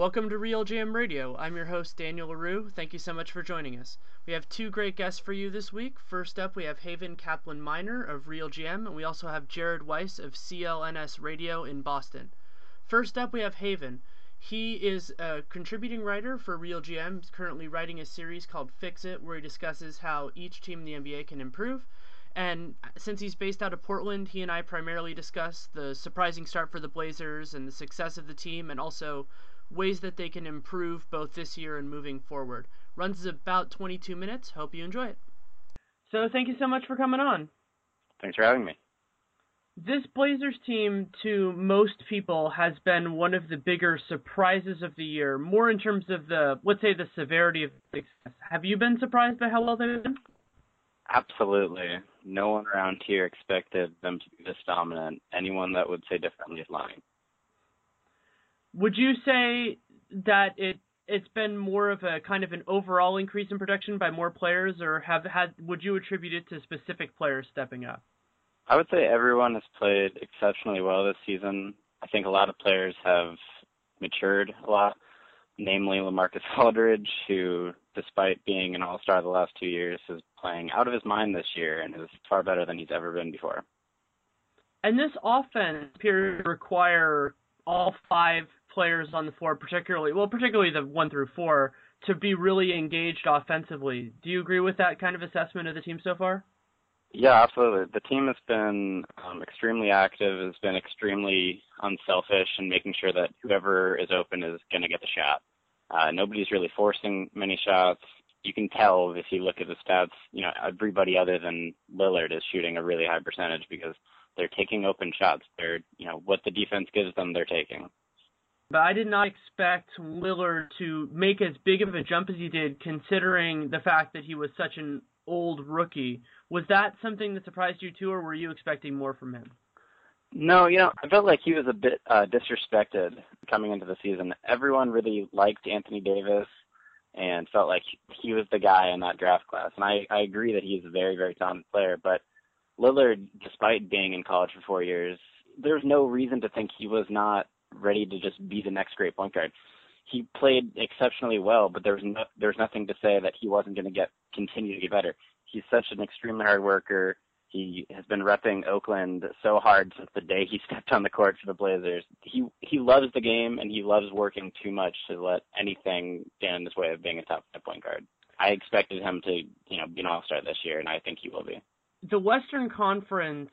Welcome to RealGM Radio. I'm your host, Daniel LaRue. Thank you so much for joining us. We have two great guests for you this week. First up, we have Haven Kaplan Miner of RealGM, and we also have Jared Weiss of CLNS Radio in Boston. First up, we have Haven. He is a contributing writer for Real GM. He's currently writing a series called Fix It, where he discusses how each team in the NBA can improve. And since he's based out of Portland, he and I primarily discuss the surprising start for the Blazers and the success of the team, and also ways that they can improve both this year and moving forward. Runs is about 22 minutes. Hope you enjoy it. So, thank you so much for coming on. Thanks for having me. This Blazers team, to most people, has been one of the bigger surprises of the year, more in terms of the, let's say, the severity of success. Have you been surprised by how well they've done? Absolutely. No one around here expected them to be this dominant. Anyone that would say differently is lying. Would you say that it it's been more of a kind of an overall increase in production by more players, or have had would you attribute it to specific players stepping up? I would say everyone has played exceptionally well this season. I think a lot of players have matured a lot, namely LaMarcus Aldridge, who, despite being an All-Star the last two years, is playing out of his mind this year and is far better than he's ever been before. And this offense appears to require all five players on the floor, particularly well, particularly the one through four, to be really engaged offensively. Do you agree with that kind of assessment of the team so far? Yeah, absolutely. The team has been um, extremely active, has been extremely unselfish, and making sure that whoever is open is going to get the shot. Uh, nobody's really forcing many shots. You can tell if you look at the stats. You know, everybody other than Lillard is shooting a really high percentage because they're taking open shots. They're, you know, what the defense gives them, they're taking. But I did not expect Lillard to make as big of a jump as he did, considering the fact that he was such an old rookie. Was that something that surprised you too, or were you expecting more from him? No, you know, I felt like he was a bit uh, disrespected coming into the season. Everyone really liked Anthony Davis and felt like he was the guy in that draft class. And I, I agree that he's a very, very talented player. But Lillard, despite being in college for four years, there's no reason to think he was not ready to just be the next great point guard. He played exceptionally well, but there's no, there was nothing to say that he wasn't going to get continue to get better. He's such an extremely hard worker. He has been repping Oakland so hard since the day he stepped on the court for the Blazers. He he loves the game and he loves working too much to let anything stand in his way of being a top point guard. I expected him to, you know, be an all star this year and I think he will be. The Western Conference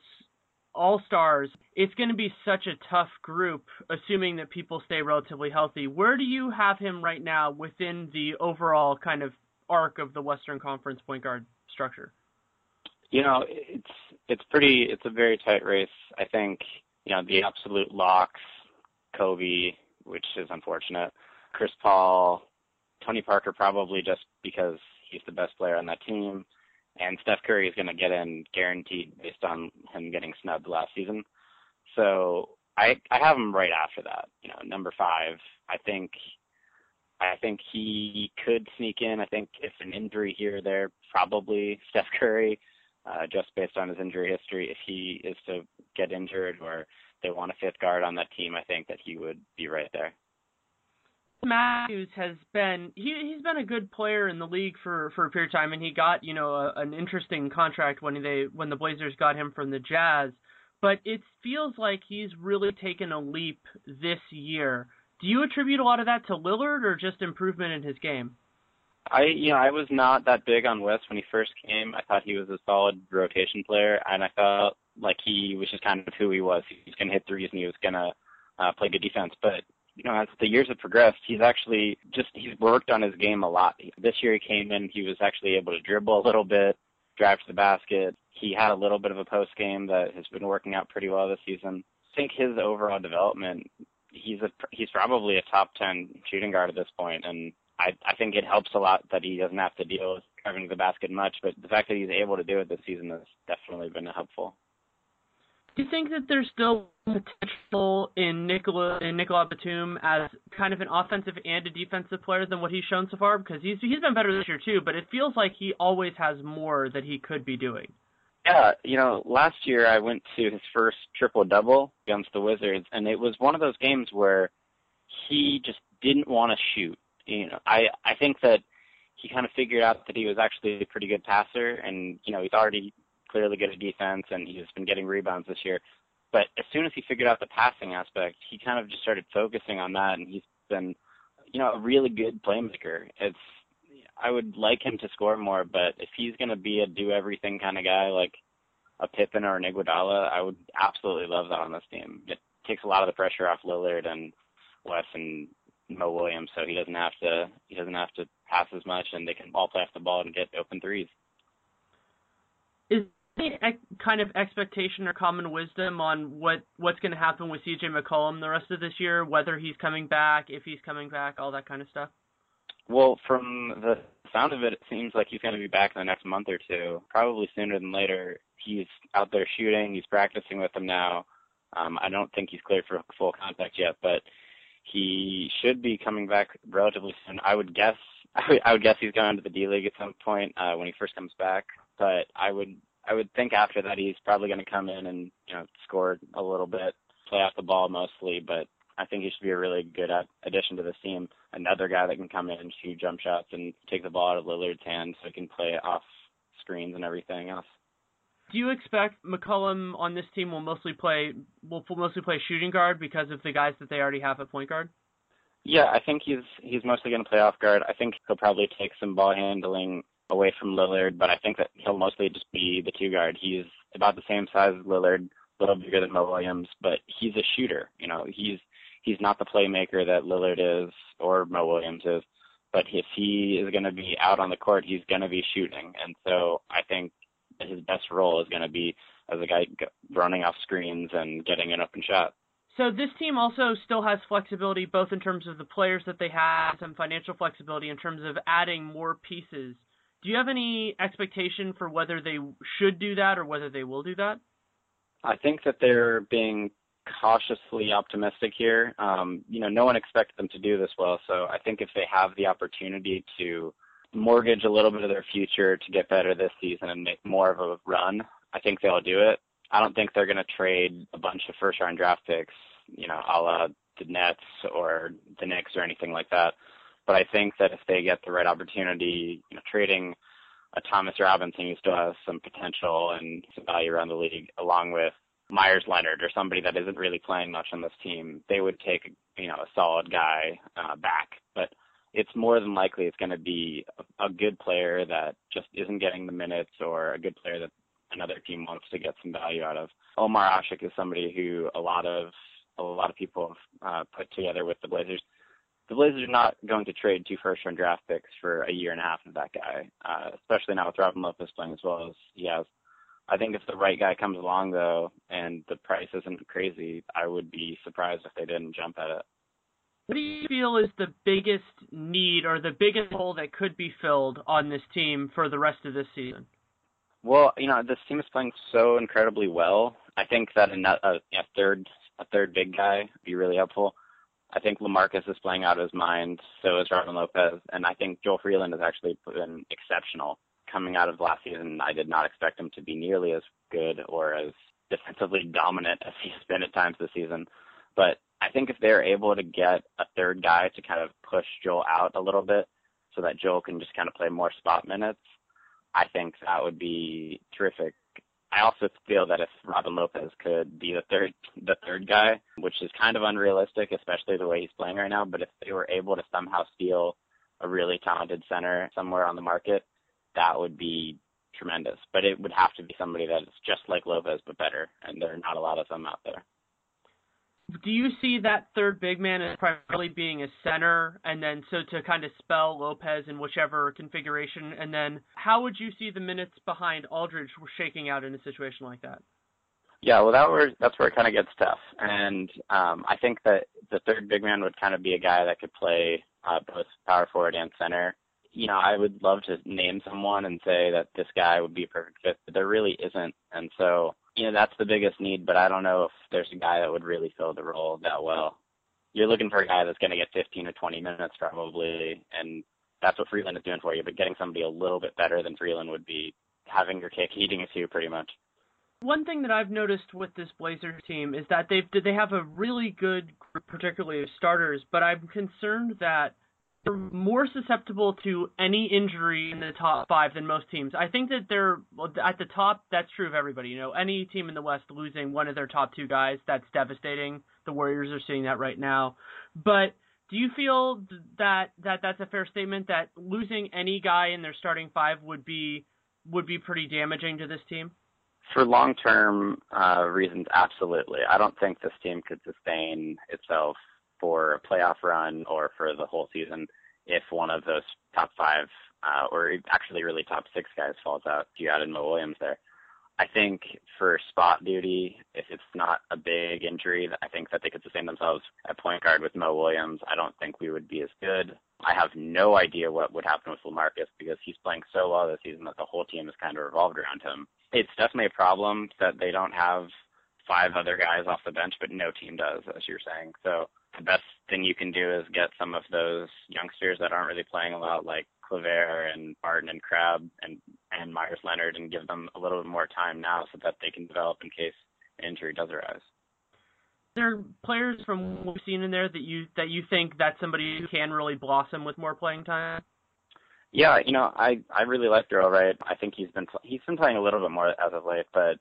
all stars, it's going to be such a tough group, assuming that people stay relatively healthy. Where do you have him right now within the overall kind of arc of the Western Conference point guard structure? You know, it's it's pretty. It's a very tight race. I think you know the absolute locks, Kobe, which is unfortunate. Chris Paul, Tony Parker, probably just because he's the best player on that team and Steph Curry is going to get in guaranteed based on him getting snubbed last season. So I I have him right after that. You know, number five. I think I think he could sneak in. I think if an injury here or there, probably Steph Curry, uh, just based on his injury history. If he is to get injured or they want a fifth guard on that team, I think that he would be right there. Matthews has been he he's been a good player in the league for for a period of time, and he got you know a, an interesting contract when they when the Blazers got him from the Jazz. but it feels like he's really taken a leap this year. Do you attribute a lot of that to Lillard or just improvement in his game? I you know I was not that big on Wes when he first came. I thought he was a solid rotation player, and I felt like he was just kind of who he was. He was to hit threes and he was to uh, play good defense. But you know, as the years have progressed, he's actually just he's worked on his game a lot. This year he came in, he was actually able to dribble a little bit, drive to the basket. He had a little bit of a post game that has been working out pretty well this season. I think his overall development, he's a he's probably a top ten shooting guard at this point, and I I think it helps a lot that he doesn't have to deal with driving to the basket much. But the fact that he's able to do it this season has definitely been helpful. Do you think that there's still potential in Nicola in Nicolas Batum as kind of an offensive and a defensive player than what he's shown so far? Because he's he's been better this year too, but it feels like he always has more that he could be doing. Yeah, you know, last year I went to his first triple double against the Wizards, and it was one of those games where he just didn't want to shoot. You know, I I think that he kind of figured out that he was actually a pretty good passer, and you know, he's already clearly good at defense, and he's been getting rebounds this year. But as soon as he figured out the passing aspect, he kind of just started focusing on that, and he's been, you know, a really good playmaker. It's I would like him to score more, but if he's going to be a do everything kind of guy like a Pippen or an Iguodala, I would absolutely love that on this team. It takes a lot of the pressure off Lillard and Wes and Mo Williams, so he doesn't have to he doesn't have to pass as much, and they can all play off the ball and get open threes. Is any kind of expectation or common wisdom on what what's going to happen with CJ McCollum the rest of this year, whether he's coming back, if he's coming back, all that kind of stuff? Well, from the sound of it, it seems like he's going to be back in the next month or two, probably sooner than later. He's out there shooting. He's practicing with them now. Um, I don't think he's cleared for full contact yet, but he should be coming back relatively soon. I would guess. I would, guess he's going to the D League at some point uh, when he first comes back. But I would I would think after that he's probably going to come in and you know score a little bit, play off the ball mostly, but I think he should be a really good addition to this team. Another guy that can come in and shoot jump shots and take the ball out of Lillard's hands so he can play off screens and everything else. Do you expect McCollum on this team will mostly play will mostly play shooting guard because of the guys that they already have at point guard? Yeah, I think he's he's mostly going to play off guard. I think he'll probably take some ball handling away from Lillard, but I think that he'll mostly just be the two guard. He's about the same size as Lillard, a little bigger than Mo Williams, but he's a shooter. You know, he's he's not the playmaker that Lillard is or Mo Williams is. But if he is going to be out on the court, he's going to be shooting, and so I think his best role is going to be as a guy running off screens and getting an open shot. So this team also still has flexibility, both in terms of the players that they have, some financial flexibility in terms of adding more pieces do you have any expectation for whether they should do that or whether they will do that? I think that they're being cautiously optimistic here. Um, you know, no one expected them to do this well, so I think if they have the opportunity to mortgage a little bit of their future to get better this season and make more of a run, I think they'll do it. I don't think they're going to trade a bunch of first round draft picks, you know, a la the Nets or the Knicks or anything like that. But I think that if they get the right opportunity, you know, trading a Thomas Robinson who still has some potential and some value around the league, along with Meyers Leonard or somebody that isn't really playing much on this team, they would take you know a solid guy uh, back. But it's more than likely it's going to be a, a good player that just isn't getting the minutes or a good player that another team wants to get some value out of. Omer Asik is somebody who a lot of a lot of people have uh, put together with the Blazers the Blazers are not going to trade two first round draft picks for a year and a half of that guy, uh, especially now with Robin Lopez playing as well as he has. I think if the right guy comes along though and the price isn't crazy, I would be surprised if they didn't jump at it. What do you feel is the biggest need or the biggest hole that could be filled on this team for the rest of this season? Well, you know, this team is playing so incredibly well. I think that a, a, a third a third big guy would be really helpful. I think Lamarcus is playing out of his mind. So is Robin Lopez, and I think Joel Freeland has actually been exceptional coming out of last season. I did not expect him to be nearly as good or as defensively dominant as he's been at times this season. But I think if they're able to get a third guy to kind of push Joel out a little bit, so that Joel can just kind of play more spot minutes, I think that would be terrific. I also feel that if Robin Lopez could be the third the third guy, which is kind of unrealistic, especially the way he's playing right now, but if they were able to somehow steal a really talented center somewhere on the market, that would be tremendous. But it would have to be somebody that is just like Lopez but better, and there are not a lot of them out there do you see that third big man as primarily being a center, and then so to kind of spell Lopez in whichever configuration, and then how would you see the minutes behind Aldridge shaking out in a situation like that? Yeah, well, that where that's where it kind of gets tough, and um, I think that the third big man would kind of be a guy that could play uh, both power forward and center. You know, I would love to name someone and say that this guy would be a perfect fit, but there really isn't, and so you know, that's the biggest need, but I don't know if there's a guy that would really fill the role that well. You're looking for a guy that's going to get 15 or 20 minutes probably, and that's what Freeland is doing for you. But getting somebody a little bit better than Freeland would be having your cake eating it too, pretty much. One thing that I've noticed with this Blazers team is that they've they have a really good group, particularly of starters, but I'm concerned that more susceptible to any injury in the top five than most teams. I think that they're at the top. That's true of everybody. You know, any team in the West losing one of their top two guys, that's devastating. The Warriors are seeing that right now. But do you feel that that that's a fair statement that losing any guy in their starting five would be would be pretty damaging to this team? For long term uh, reasons, absolutely. I don't think this team could sustain itself for a playoff run or for the whole season if one of those top five uh, or actually really top six guys falls out. You added Mo Williams there. I think for spot duty, if it's not a big injury, I think that they could sustain themselves at point guard with Mo Williams. I don't think we would be as good. I have no idea what would happen with LaMarcus because he's playing so well this season that the whole team is kind of revolved around him. It's definitely a problem that they don't have five other guys off the bench, but no team does, as you're saying. So the best thing you can do is get some of those youngsters that aren't really playing a lot, like Claver and Barton and Crabbe and and Meyers Leonard, and give them a little bit more time now so that they can develop in case injury does arise. There are players from what we've seen in there that you that you think that somebody who can really blossom with more playing time. Yeah, you know, I I really like Dorell Wright. I think he's been he's been playing a little bit more as of late, but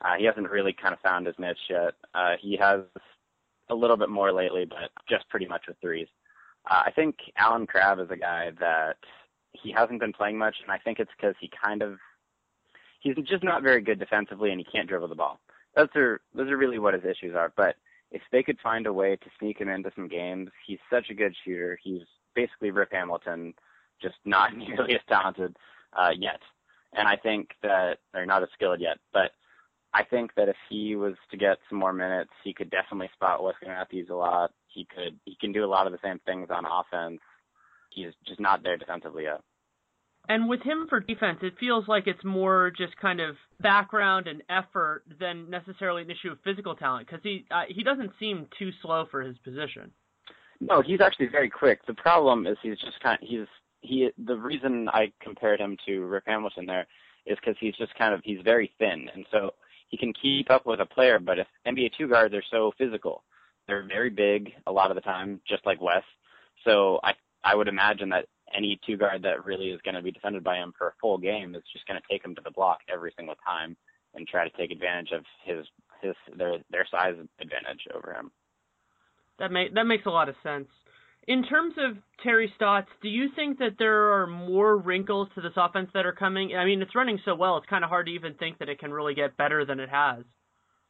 uh, he hasn't really kind of found his niche yet. Uh, he has a little bit more lately, but just pretty much with threes. Uh, I think Allen Crabbe is a guy that he hasn't been playing much, and I think it's because he kind of he's just not very good defensively, and he can't dribble the ball. Those are those are really what his issues are. But if they could find a way to sneak him into some games, he's such a good shooter. He's basically Rip Hamilton, just not nearly as talented uh, yet. And I think that they're not as skilled yet, but I think that if he was to get some more minutes, he could definitely spot Weston Matthews a lot. He could he can do a lot of the same things on offense. He's just not there defensively yet. And with him for defense, it feels like it's more just kind of background and effort than necessarily an issue of physical talent because he uh, he doesn't seem too slow for his position. No, he's actually very quick. The problem is he's just kind of, he's he the reason I compared him to Rip Hamilton there is because he's just kind of he's very thin and so he can keep up with a player, but if NBA two guards are so physical, they're very big a lot of the time, just like Wes. So I I would imagine that any two guard that really is going to be defended by him for a full game is just going to take him to the block every single time and try to take advantage of his his their their size advantage over him. That make that makes a lot of sense. In terms of Terry Stotts, do you think that there are more wrinkles to this offense that are coming? I mean, it's running so well, it's kind of hard to even think that it can really get better than it has.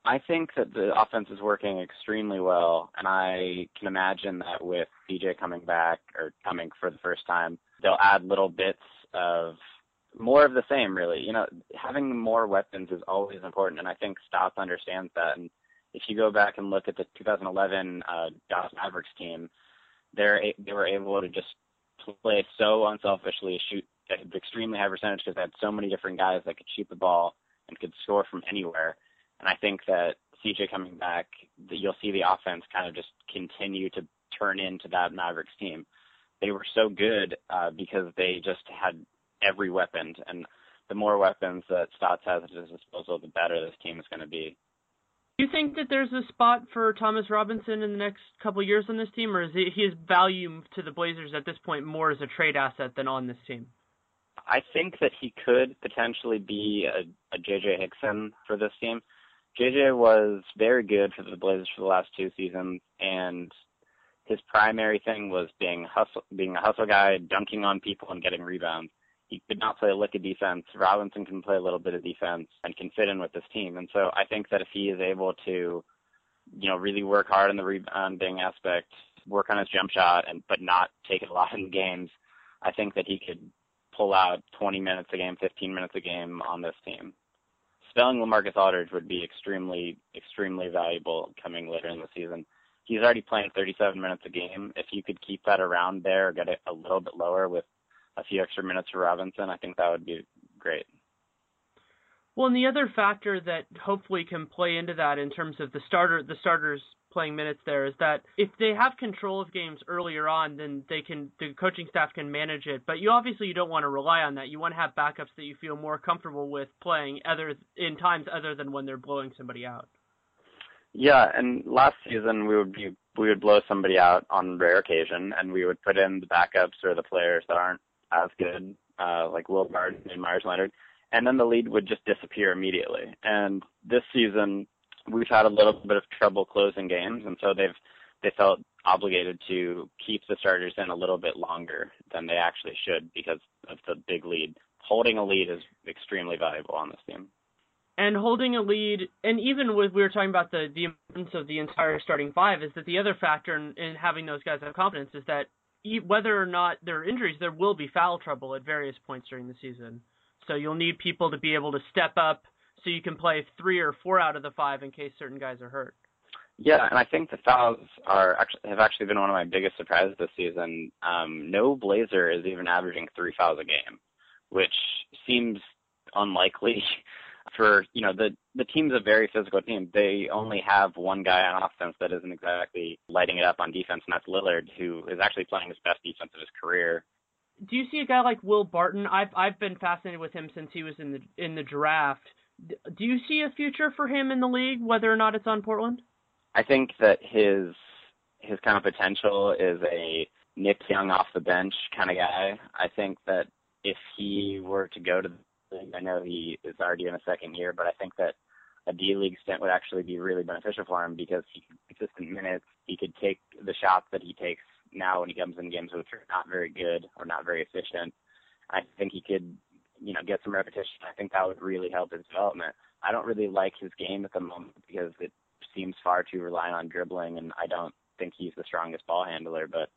I think that the offense is working extremely well, and I can imagine that with CJ coming back or coming for the first time, they'll add little bits of more of the same, really. You know, having more weapons is always important, and I think Stotts understands that. And if you go back and look at the 2011 uh, Dallas Mavericks team, they're they were able to just play so unselfishly, shoot at extremely high percentage because they had so many different guys that could shoot the ball and could score from anywhere. And I think that CJ coming back, that you'll see the offense kind of just continue to turn into that Mavericks team. They were so good uh, because they just had every weapon, and the more weapons that Stotts has at his disposal, the better this team is going to be. Do you think that there's a spot for Thomas Robinson in the next couple years on this team, or is he his value to the Blazers at this point more as a trade asset than on this team? I think that he could potentially be a, a JJ Hickson for this team. JJ was very good for the Blazers for the last two seasons, and his primary thing was being hustle, being a hustle guy, dunking on people and getting rebounds. He could not play a lick of defense. Robinson can play a little bit of defense and can fit in with this team. And so I think that if he is able to, you know, really work hard in the rebounding aspect, work on his jump shot, and but not take it a lot in games, I think that he could pull out 20 minutes a game, 15 minutes a game on this team. Spelling LaMarcus Aldridge would be extremely, extremely valuable coming later in the season. He's already playing 37 minutes a game. If you could keep that around there, get it a little bit lower with a few extra minutes for Robinson, I think that would be great. Well, and the other factor that hopefully can play into that in terms of the starter, the starters playing minutes there is that if they have control of games earlier on, then they can the coaching staff can manage it. But you obviously you don't want to rely on that. You want to have backups that you feel more comfortable with playing other in times other than when they're blowing somebody out. Yeah, and last season we would be we would blow somebody out on rare occasion, and we would put in the backups or the players that aren't as good, uh, like Will Barton and Meyers Leonard, and then the lead would just disappear immediately. And this season we've had a little bit of trouble closing games, and so they've they felt obligated to keep the starters in a little bit longer than they actually should because of the big lead. Holding a lead is extremely valuable on this team. And holding a lead, and even with we were talking about the the importance of the entire starting five, is that the other factor in, in having those guys have confidence is that whether or not there are injuries, there will be foul trouble at various points during the season. So you'll need people to be able to step up so you can play three or four out of the five in case certain guys are hurt. Yeah, and I think the fouls are actually have actually been one of my biggest surprises this season. Um, no Blazer is even averaging three fouls a game, which seems unlikely. For you know the the team's a very physical team. They only have one guy on offense that isn't exactly lighting it up on defense, and that's Lillard, who is actually playing his best defense of his career. Do you see a guy like Will Barton? I've I've been fascinated with him since he was in the in the draft do you see a future for him in the league, whether or not it's on Portland? I think that his his kind of potential is a Nick Young off the bench kind of guy. I think that if he were to go to the league, I know he is already in a second year, but I think that a D League stint would actually be really beneficial for him because he could consistent minutes. He could take the shots that he takes now when he comes in games which are not very good or not very efficient. I think he could you know, get some repetition. I think that would really help his development. I don't really like his game at the moment because it seems far too reliant on dribbling, and I don't think he's the strongest ball handler. But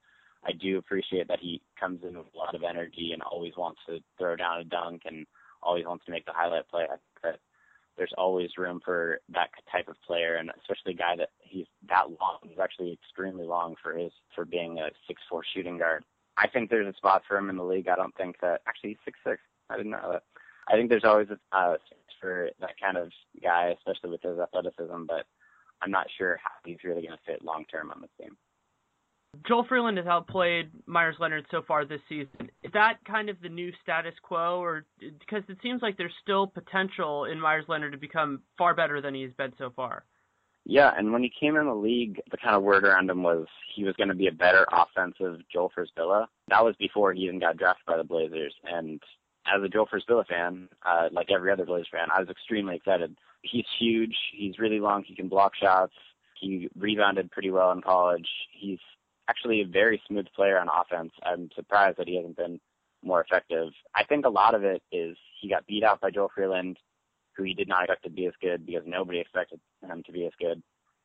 I do appreciate that he comes in with a lot of energy and always wants to throw down a dunk and always wants to make the highlight play. I think that there's always room for that type of player, and especially a guy that he's that long. He's actually extremely long for his for being a six four shooting guard. I think there's a spot for him in the league. I don't think that actually he's six six. I didn't know that. I think there's always a uh, for that kind of guy, especially with his athleticism, but I'm not sure how he's really going to fit long term on this team. Joel Freeland has outplayed Meyers Leonard so far this season. Is that kind of the new status quo, or because it seems like there's still potential in Meyers Leonard to become far better than he's been so far? Yeah, and when he came in the league, the kind of word around him was he was going to be a better offensive Joel Przybilla. That was before he even got drafted by the Blazers, and as a Joe Przybilla fan, uh, like every other Blazers fan, I was extremely excited. He's huge. He's really long. He can block shots. He rebounded pretty well in college. He's actually a very smooth player on offense. I'm surprised that he hasn't been more effective. I think a lot of it is he got beat out by Joel Freeland, who he did not expect to be as good because nobody expected him to be as good.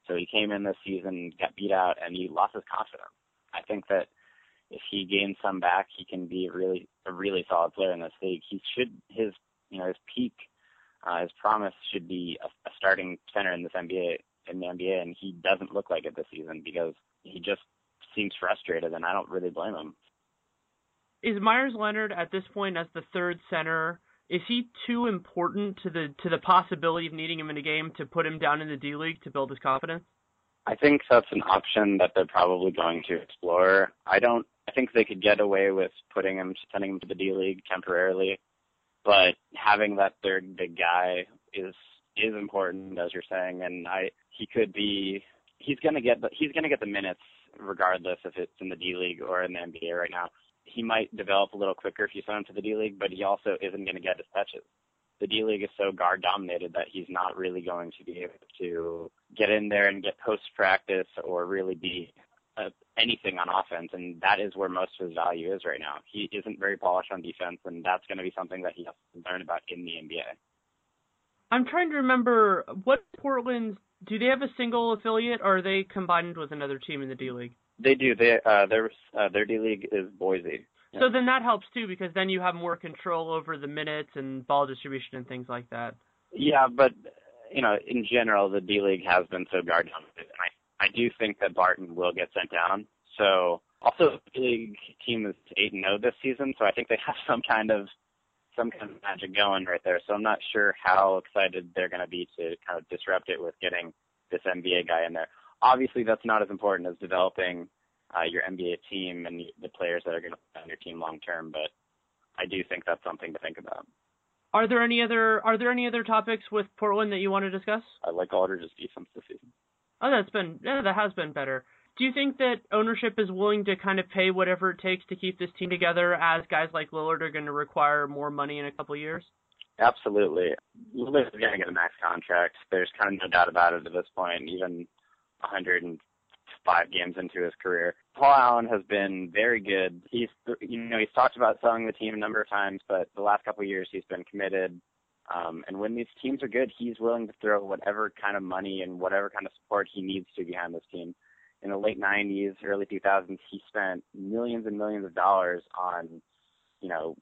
So he came in this season, got beat out, and he lost his confidence. I think that if he gains some back, he can be really a really solid player in this league. He should his you know his peak, uh, his promise should be a, a starting center in this NBA in the NBA, and he doesn't look like it this season because he just seems frustrated, and I don't really blame him. Is Meyers Leonard at this point as the third center? Is he too important to the to the possibility of needing him in a game to put him down in the D League to build his confidence? I think that's an option that they're probably going to explore. I don't I think they could get away with putting him, sending him to the D League temporarily, but having that third big guy is is important, as you're saying, and I he could be he's gonna get the he's gonna get the minutes regardless if it's in the D League or in the NBA right now. he might develop a little quicker if you send him to the D League, but he also isn't going to get his touches. The D League is so guard dominated that he's not really going to be able to get in there and get post practice or really be uh, anything on offense, and that is where most of his value is right now. He isn't very polished on defense, and that's going to be something that he has to learn about in the NBA. I'm trying to remember what Portland. Do they have a single affiliate, or are they combined with another team in the D League? They do. They uh, their uh, their D League is Boise. Yeah. So then that helps too, because then you have more control over the minutes and ball distribution and things like that. Yeah, but you know, in general, the D League has been so guard and I I do think that Barton will get sent down. So also, the D League team is eight and zero this season, so I think they have some kind of some kind of magic going right there. So I'm not sure how excited they're going to be to kind of disrupt it with getting this NBA guy in there. Obviously, that's not as important as developing uh, your NBA team and the players that are going to be on your team long term. But I do think that's something to think about. Are there any other Are there any other topics with Portland that you want to discuss? I like Aldridge's defense this season. Oh, that's been yeah, that has been better. Do you think that ownership is willing to kind of pay whatever it takes to keep this team together as guys like Lillard are going to require more money in a couple years? Absolutely. Lillard is going to get a max contract. There's kind of no doubt about it at this point, even 105 games into his career. Paul Allen has been very good. He's, you know, he's talked about selling the team a number of times, but the last couple of years he's been committed. Um, and when these teams are good, he's willing to throw whatever kind of money and whatever kind of support he needs to behind this team in the late 90s, early 2000s, he spent millions and millions of dollars on, you know,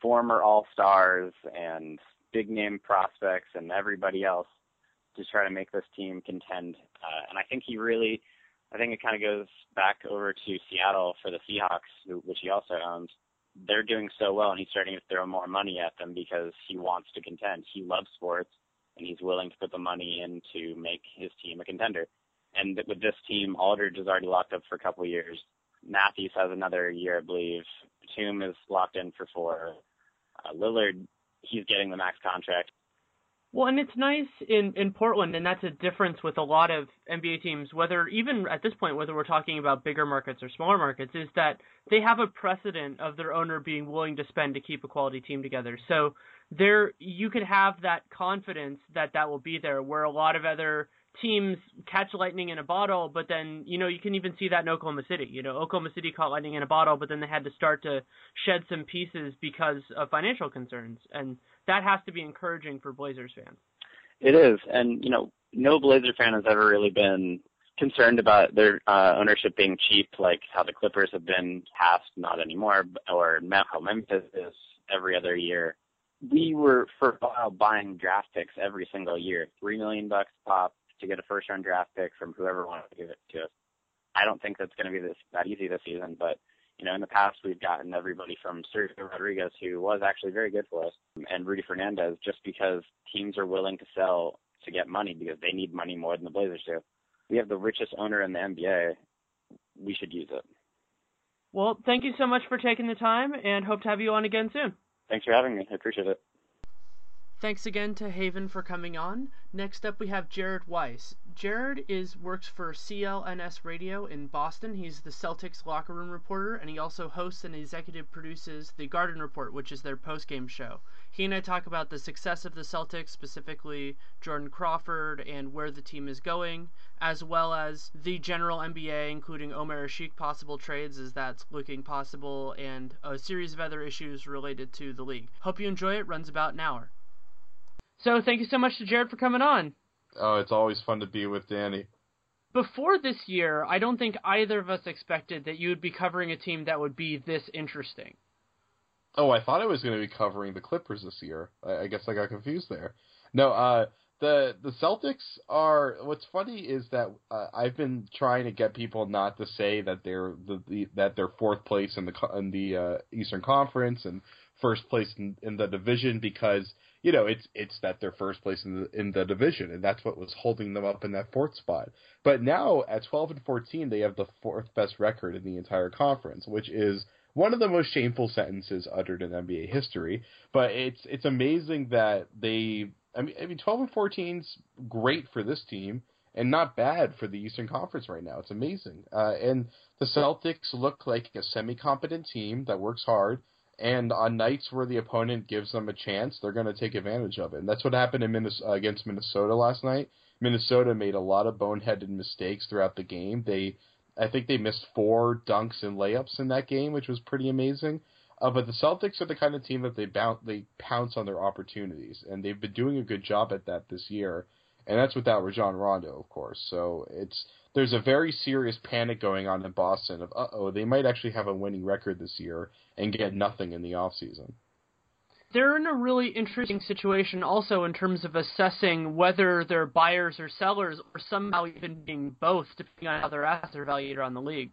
former All Stars and big name prospects and everybody else to try to make this team contend. Uh, and I think he really, I think it kind of goes back over to Seattle for the Seahawks, which he also owns. They're doing so well, and he's starting to throw more money at them because he wants to contend. He loves sports, and he's willing to put the money in to make his team a contender. And with this team, Aldridge is already locked up for a couple years. Matthews has another year, I believe. Batum is locked in for four. Uh, Lillard, he's getting the max contract. Well, and it's nice in in Portland, and that's a difference with a lot of NBA teams. Whether even at this point, whether we're talking about bigger markets or smaller markets, is that they have a precedent of their owner being willing to spend to keep a quality team together. So there, you can have that confidence that that will be there. Where a lot of other teams catch lightning in a bottle, but then, you know, you can even see that in Oklahoma City. You know, Oklahoma City caught lightning in a bottle, but then they had to start to shed some pieces because of financial concerns. And that has to be encouraging for Blazers fans. It is. And, you know, no Blazer fan has ever really been concerned about their uh, ownership being cheap, like how the Clippers have been past, not anymore, or how Memphis is every other year. We were for a while buying draft picks every single year, three million bucks pop, to get a first round draft pick from whoever wanted to give it to us. I don't think that's going to be this that easy this season, but you know, in the past we've gotten everybody from Sergio Rodriguez, who was actually very good for us, and Rudy Fernandez, just because teams are willing to sell to get money because they need money more than the Blazers do. We have the richest owner in the NBA. We should use it. Well, thank you so much for taking the time, and hope to have you on again soon. Thanks for having me. I appreciate it. Thanks again to Haven for coming on. Next up, we have Jared Weiss. Jared is works for CLNS Radio in Boston. He's the Celtics locker room reporter, and he also hosts and executive produces the Garden Report, which is their post-game show. He and I talk about the success of the Celtics, specifically Jordan Crawford and where the team is going, as well as the general NBA, including Omer Asik possible trades as that's looking possible, and a series of other issues related to the league. Hope you enjoy it. Runs about an hour. So thank you so much to Jared for coming on. Oh, it's always fun to be with Danny. Before this year, I don't think either of us expected that you would be covering a team that would be this interesting. Oh, I thought I was going to be covering the Clippers this year. I, I guess I got confused there. No, uh, the the Celtics are. What's funny is that uh, I've been trying to get people not to say that they're the, the that they're fourth place in the in the uh, Eastern Conference and first place in, in the division because you know, it's it's that they're first place in the in the division, and that's what was holding them up in that fourth spot. But now at 12 and 14, they have the fourth best record in the entire conference, which is one of the most shameful sentences uttered in NBA history. But it's it's amazing that they. I mean, I mean, 12 and 14's great for this team, and not bad for the Eastern Conference right now. It's amazing. Uh, and the Celtics look like a semi-competent team that works hard. And on nights where the opponent gives them a chance, they're going to take advantage of it. And that's what happened in Minnesota, against Minnesota last night. Minnesota made a lot of boneheaded mistakes throughout the game. They, I think they missed four dunks and layups in that game, which was pretty amazing. Uh, but the Celtics are the kind of team that they bounce, they pounce on their opportunities, and they've been doing a good job at that this year. And that's without Rajon Rondo, of course. So it's there's a very serious panic going on in Boston of uh oh they might actually have a winning record this year and get nothing in the off season. They're in a really interesting situation also in terms of assessing whether they're buyers or sellers or somehow even being both depending on how their assets are valued around the league.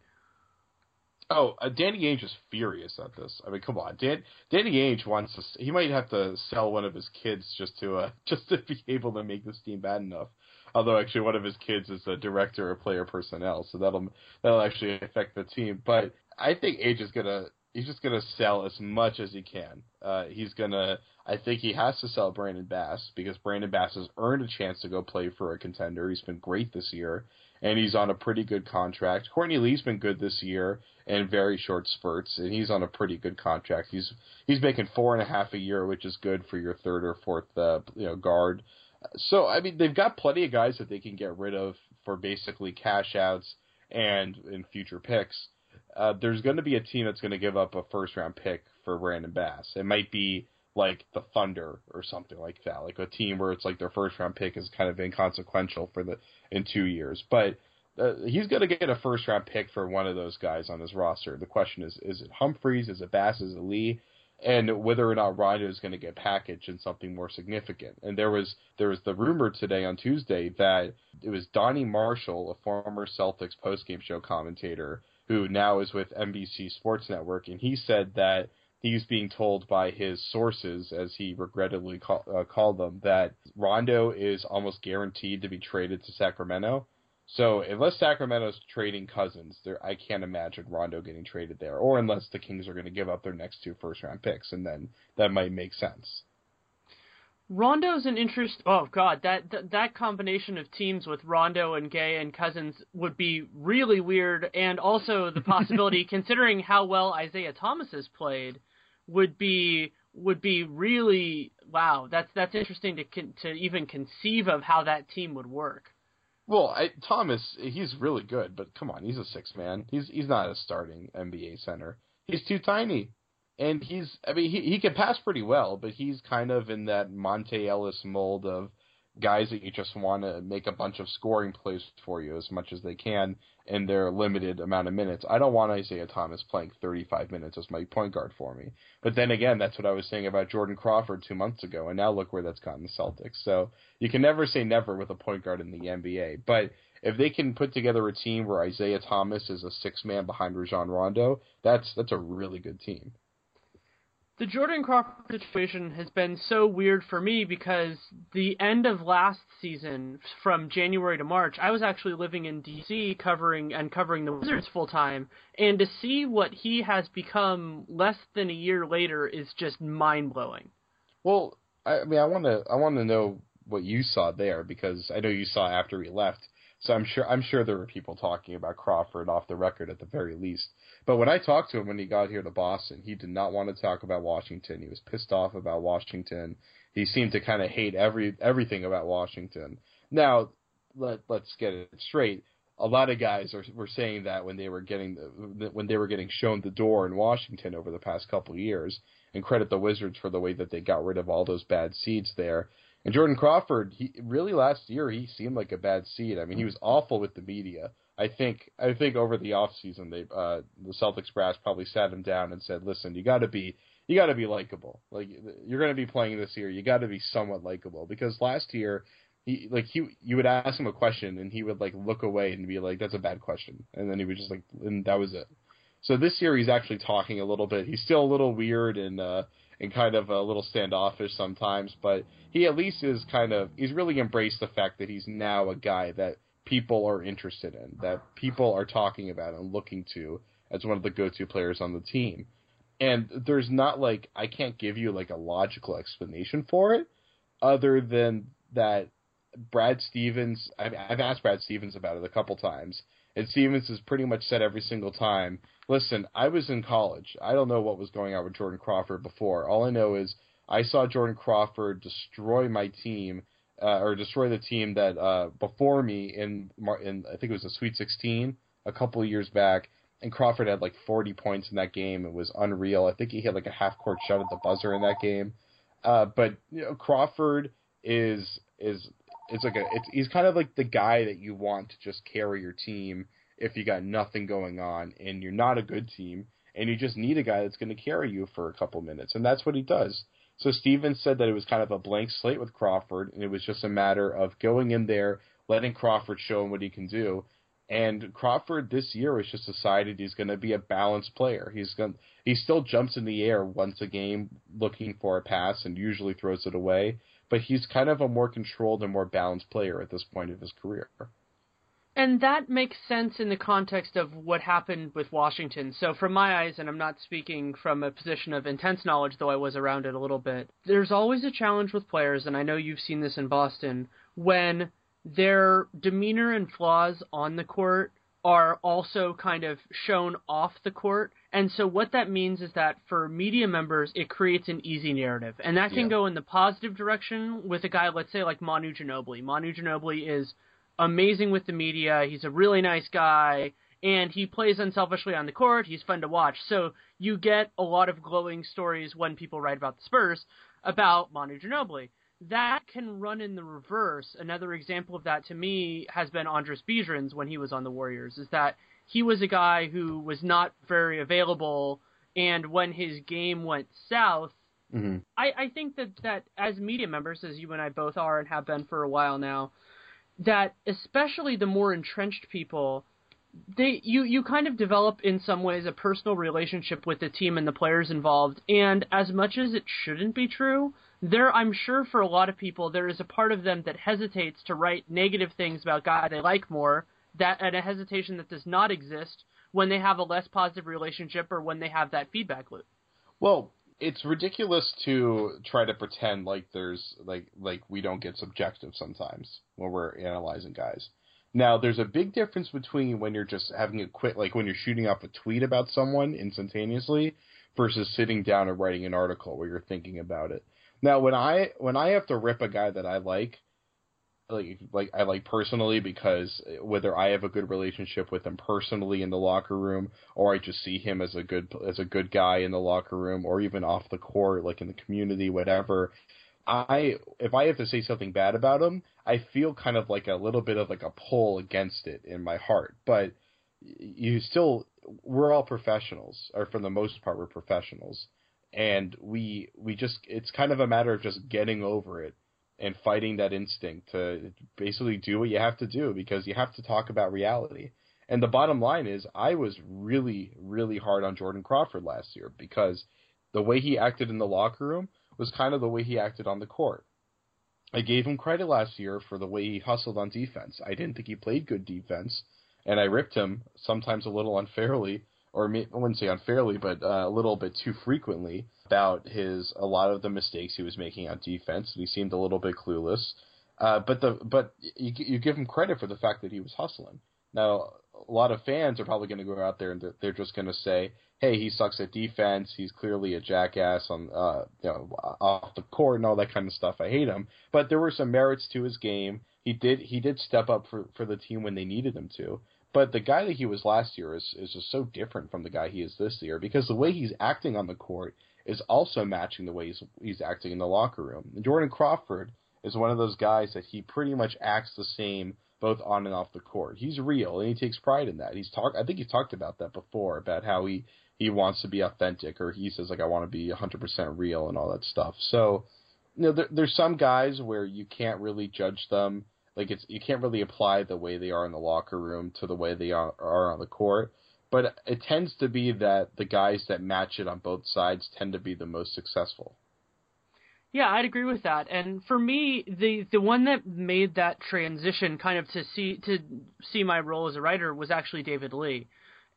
Oh, uh, Danny Ainge is furious at this. I mean, come on, Dan, Danny Ainge wants to. He might have to sell one of his kids just to uh, just to be able to make this team bad enough. Although actually, one of his kids is a director of player personnel, so that'll that'll actually affect the team. But I think Ainge is gonna he's just gonna sell as much as he can. Uh, he's gonna. I think he has to sell Brandon Bass because Brandon Bass has earned a chance to go play for a contender. He's been great this year, and he's on a pretty good contract. Courtney Lee's been good this year in very short spurts, and he's on a pretty good contract. He's he's making four and a half a year, which is good for your third or fourth uh, you know guard. So I mean, they've got plenty of guys that they can get rid of for basically cash outs and in future picks. Uh, there's going to be a team that's going to give up a first round pick for Brandon Bass. It might be like the Thunder or something like that, like a team where it's like their first round pick is kind of inconsequential for the in two years, but uh, he's going to get a first round pick for one of those guys on his roster. The question is, is it Humphries? Is it Bass? Is it Lee? And whether or not Rondo is going to get packaged in something more significant. And there was there was the rumor today on Tuesday that it was Donny Marshall, a former Celtics postgame show commentator, who now is with NBC Sports Network, and he said that he's being told by his sources, as he regrettably call, uh, called them, that Rondo is almost guaranteed to be traded to Sacramento so unless Sacramento's trading Cousins, there I can't imagine Rondo getting traded there, or unless the Kings are going to give up their next two first round picks, and then that might make sense. Rondo's an interest. Oh God, that, that that combination of teams with Rondo and Gay and Cousins would be really weird, and also the possibility, considering how well Isaiah Thomas has played, would be would be really wow. That's that's interesting to to even conceive of how that team would work. Well, I, Thomas, he's really good, but come on, he's a six man. He's he's not a starting NBA center. He's too tiny, and he's I mean he he can pass pretty well, but he's kind of in that Monta Ellis mold of guys that you just want to make a bunch of scoring plays for you as much as they can in their limited amount of minutes. I don't want Isaiah Thomas playing 35 minutes as my point guard for me. But then again, that's what I was saying about Jordan Crawford two months ago, and now look where that's gotten the Celtics. So you can never say never with a point guard in the NBA. But if they can put together a team where Isaiah Thomas is a six man behind Rajon Rondo, that's that's a really good team the Jordan Crawford situation has been so weird for me because the end of last season, from January to March, I was actually living in DC covering and covering the Wizards full time, and to see what he has become less than a year later is just mind blowing. Well, I mean, I want to I want to know what you saw there because I know you saw after he left. So I'm sure I'm sure there were people talking about Crawford off the record at the very least. But when I talked to him when he got here to Boston, he did not want to talk about Washington. He was pissed off about Washington. He seemed to kind of hate every everything about Washington. Now, let let's get it straight. A lot of guys are, were saying that when they were getting the, when they were getting shown the door in Washington over the past couple of years, and credit the Wizards for the way that they got rid of all those bad seeds there. And Jordan Crawford, he really last year he seemed like a bad seed. I mean, he mm. was awful with the media. I think I think over the off season they uh the Celtics brass probably sat him down and said, "Listen, you got to be you got to be likable. Like you're going to be playing this year, you got to be somewhat likable because last year he like he you would ask him a question and he would like look away and be like that's a bad question and then he would just like and that was it. So this year he's actually talking a little bit. He's still a little weird and uh and kind of a little standoffish sometimes, but he at least is kind of he's really embraced the fact that he's now a guy that people are interested in, that people are talking about and looking to as one of the go-to players on the team. And there's not like I can't give you like a logical explanation for it other than that Brad Stevens. I've, I've asked Brad Stevens about it a couple times, and Stevens has pretty much said every single time, "Listen, I was in college. I don't know what was going on with Jordan Crawford before. All I know is I saw Jordan Crawford destroy my team." Uh, or destroy the team that uh, before me in in I think it was a Sweet 16 a couple years back, and Crawford had like 40 points in that game. It was unreal. I think he had like a half court shot at the buzzer in that game. Uh, but you know, Crawford is is is like a it's, he's kind of like the guy that you want to just carry your team if you got nothing going on and you're not a good team and you just need a guy that's going to carry you for a couple minutes and that's what he does. So Stevens said that it was kind of a blank slate with Crawford and it was just a matter of going in there, letting Crawford show him what he can do and Crawford this year has just decided he's going to be a balanced player. He's going he still jumps in the air once a game looking for a pass and usually throws it away, but he's kind of a more controlled and more balanced player at this point of his career. And that makes sense in the context of what happened with Washington. So, from my eyes, and I'm not speaking from a position of intense knowledge, though I was around it a little bit, there's always a challenge with players, and I know you've seen this in Boston, when their demeanor and flaws on the court are also kind of shown off the court. And so what that means is that for media members, it creates an easy narrative. And that can yeah. go in the positive direction with a guy, let's say like Manu Ginobili. Manu Ginobili is amazing with the media. He's a really nice guy and he plays unselfishly on the court. He's fun to watch. So you get a lot of glowing stories when people write about the Spurs about Manu Ginobili that can run in the reverse. Another example of that to me has been Andris Biedrins when he was on the Warriors, is that he was a guy who was not very available, and when his game went south, mm-hmm. I, I think that, that as media members, as you and I both are and have been for a while now, that especially the more entrenched people, they you you kind of develop in some ways a personal relationship with the team and the players involved, and as much as it shouldn't be true, there I'm sure for a lot of people there is a part of them that hesitates to write negative things about guys they like more that and a hesitation that does not exist when they have a less positive relationship or when they have that feedback loop. Well, it's ridiculous to try to pretend like there's like like we don't get subjective sometimes when we're analyzing guys. Now, there's a big difference between when you're just having a quit, like when you're shooting off a tweet about someone instantaneously versus sitting down and writing an article where you're thinking about it. Now, when I when I have to rip a guy that I like, like like I like personally because uh, whether I have a good relationship with him personally in the locker room or I just see him as a good as a good guy in the locker room or even off the court like in the community whatever I if I have to say something bad about him I feel kind of like a little bit of like a pull against it in my heart. But you still we're all professionals or for the most part we're professionals. And we we just it's kind of a matter of just getting over it and fighting that instinct to basically do what you have to do because you have to talk about reality. And the bottom line is I was really really hard on Jordan Crawford last year because the way he acted in the locker room was kind of the way he acted on the court. I gave him credit last year for the way he hustled on defense. I didn't think he played good defense, and I ripped him sometimes a little unfairly or I wouldn't say unfairly, but uh, a little bit too frequently about his a lot of the mistakes he was making on defense. He seemed a little bit clueless. Uh, but the but you, you give him credit for the fact that he was hustling. Now a lot of fans are probably going to go out there and they're just going to say, "Hey, he sucks at defense. He's clearly a jackass on uh, you know off the court and all that kind of stuff. I hate him." But there were some merits to his game. He did he did step up for for the team when they needed him to. But the guy that he was last year is is just so different from the guy he is this year because the way he's acting on the court is also matching the way he's he's acting in the locker room. Jordan Crawford is one of those guys that he pretty much acts the same both on and off the court. He's real and he takes pride in that. He's talk I think he's talked about that before about how he he wants to be authentic or he says like I want to be 100% real and all that stuff. So, you know, there, there's some guys where you can't really judge them like it's you can't really apply the way they are in the locker room to the way they are, are on the court. But it tends to be that the guys that match it on both sides tend to be the most successful. Yeah, I'd agree with that. And for me, the the one that made that transition kind of to see to see my role as a writer was actually David Lee.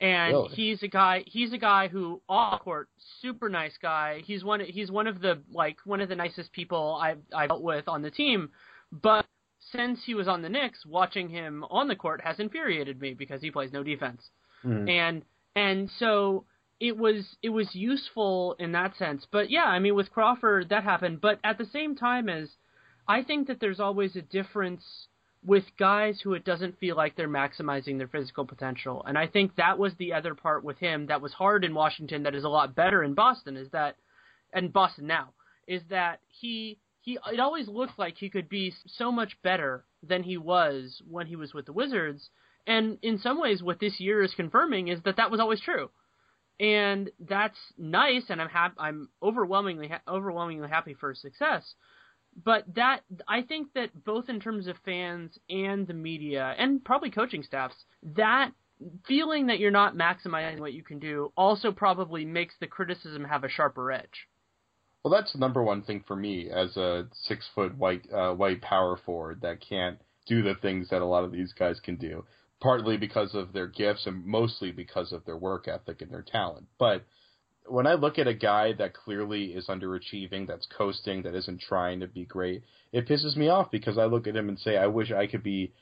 And really? he's a guy he's a guy who off court, super nice guy. He's one he's one of the like one of the nicest people I've I've dealt with on the team. But since he was on the Knicks, watching him on the court has infuriated me because he plays no defense. Mhm. And and so it was it was useful in that sense. But yeah, I mean with Crawford that happened, but at the same time as I think that there's always a difference with guys who it doesn't feel like they're maximizing their physical potential. And I think that was the other part with him that was hard in Washington that is a lot better in Boston is that and Boston now is that he he it always looked like he could be so much better than he was when he was with the Wizards. And in some ways, what this year is confirming is that that was always true, and that's nice. And I'm hap- I'm overwhelmingly ha- overwhelmingly happy for his success. But that I think that both in terms of fans and the media and probably coaching staffs, that feeling that you're not maximizing what you can do also probably makes the criticism have a sharper edge. Well, that's the number one thing for me as a six foot white uh, white power forward that can't do the things that a lot of these guys can do. Partly because of their gifts and mostly because of their work ethic and their talent. But when I look at a guy that clearly is underachieving, that's coasting, that isn't trying to be great, it pisses me off because I look at him and say, I wish I could be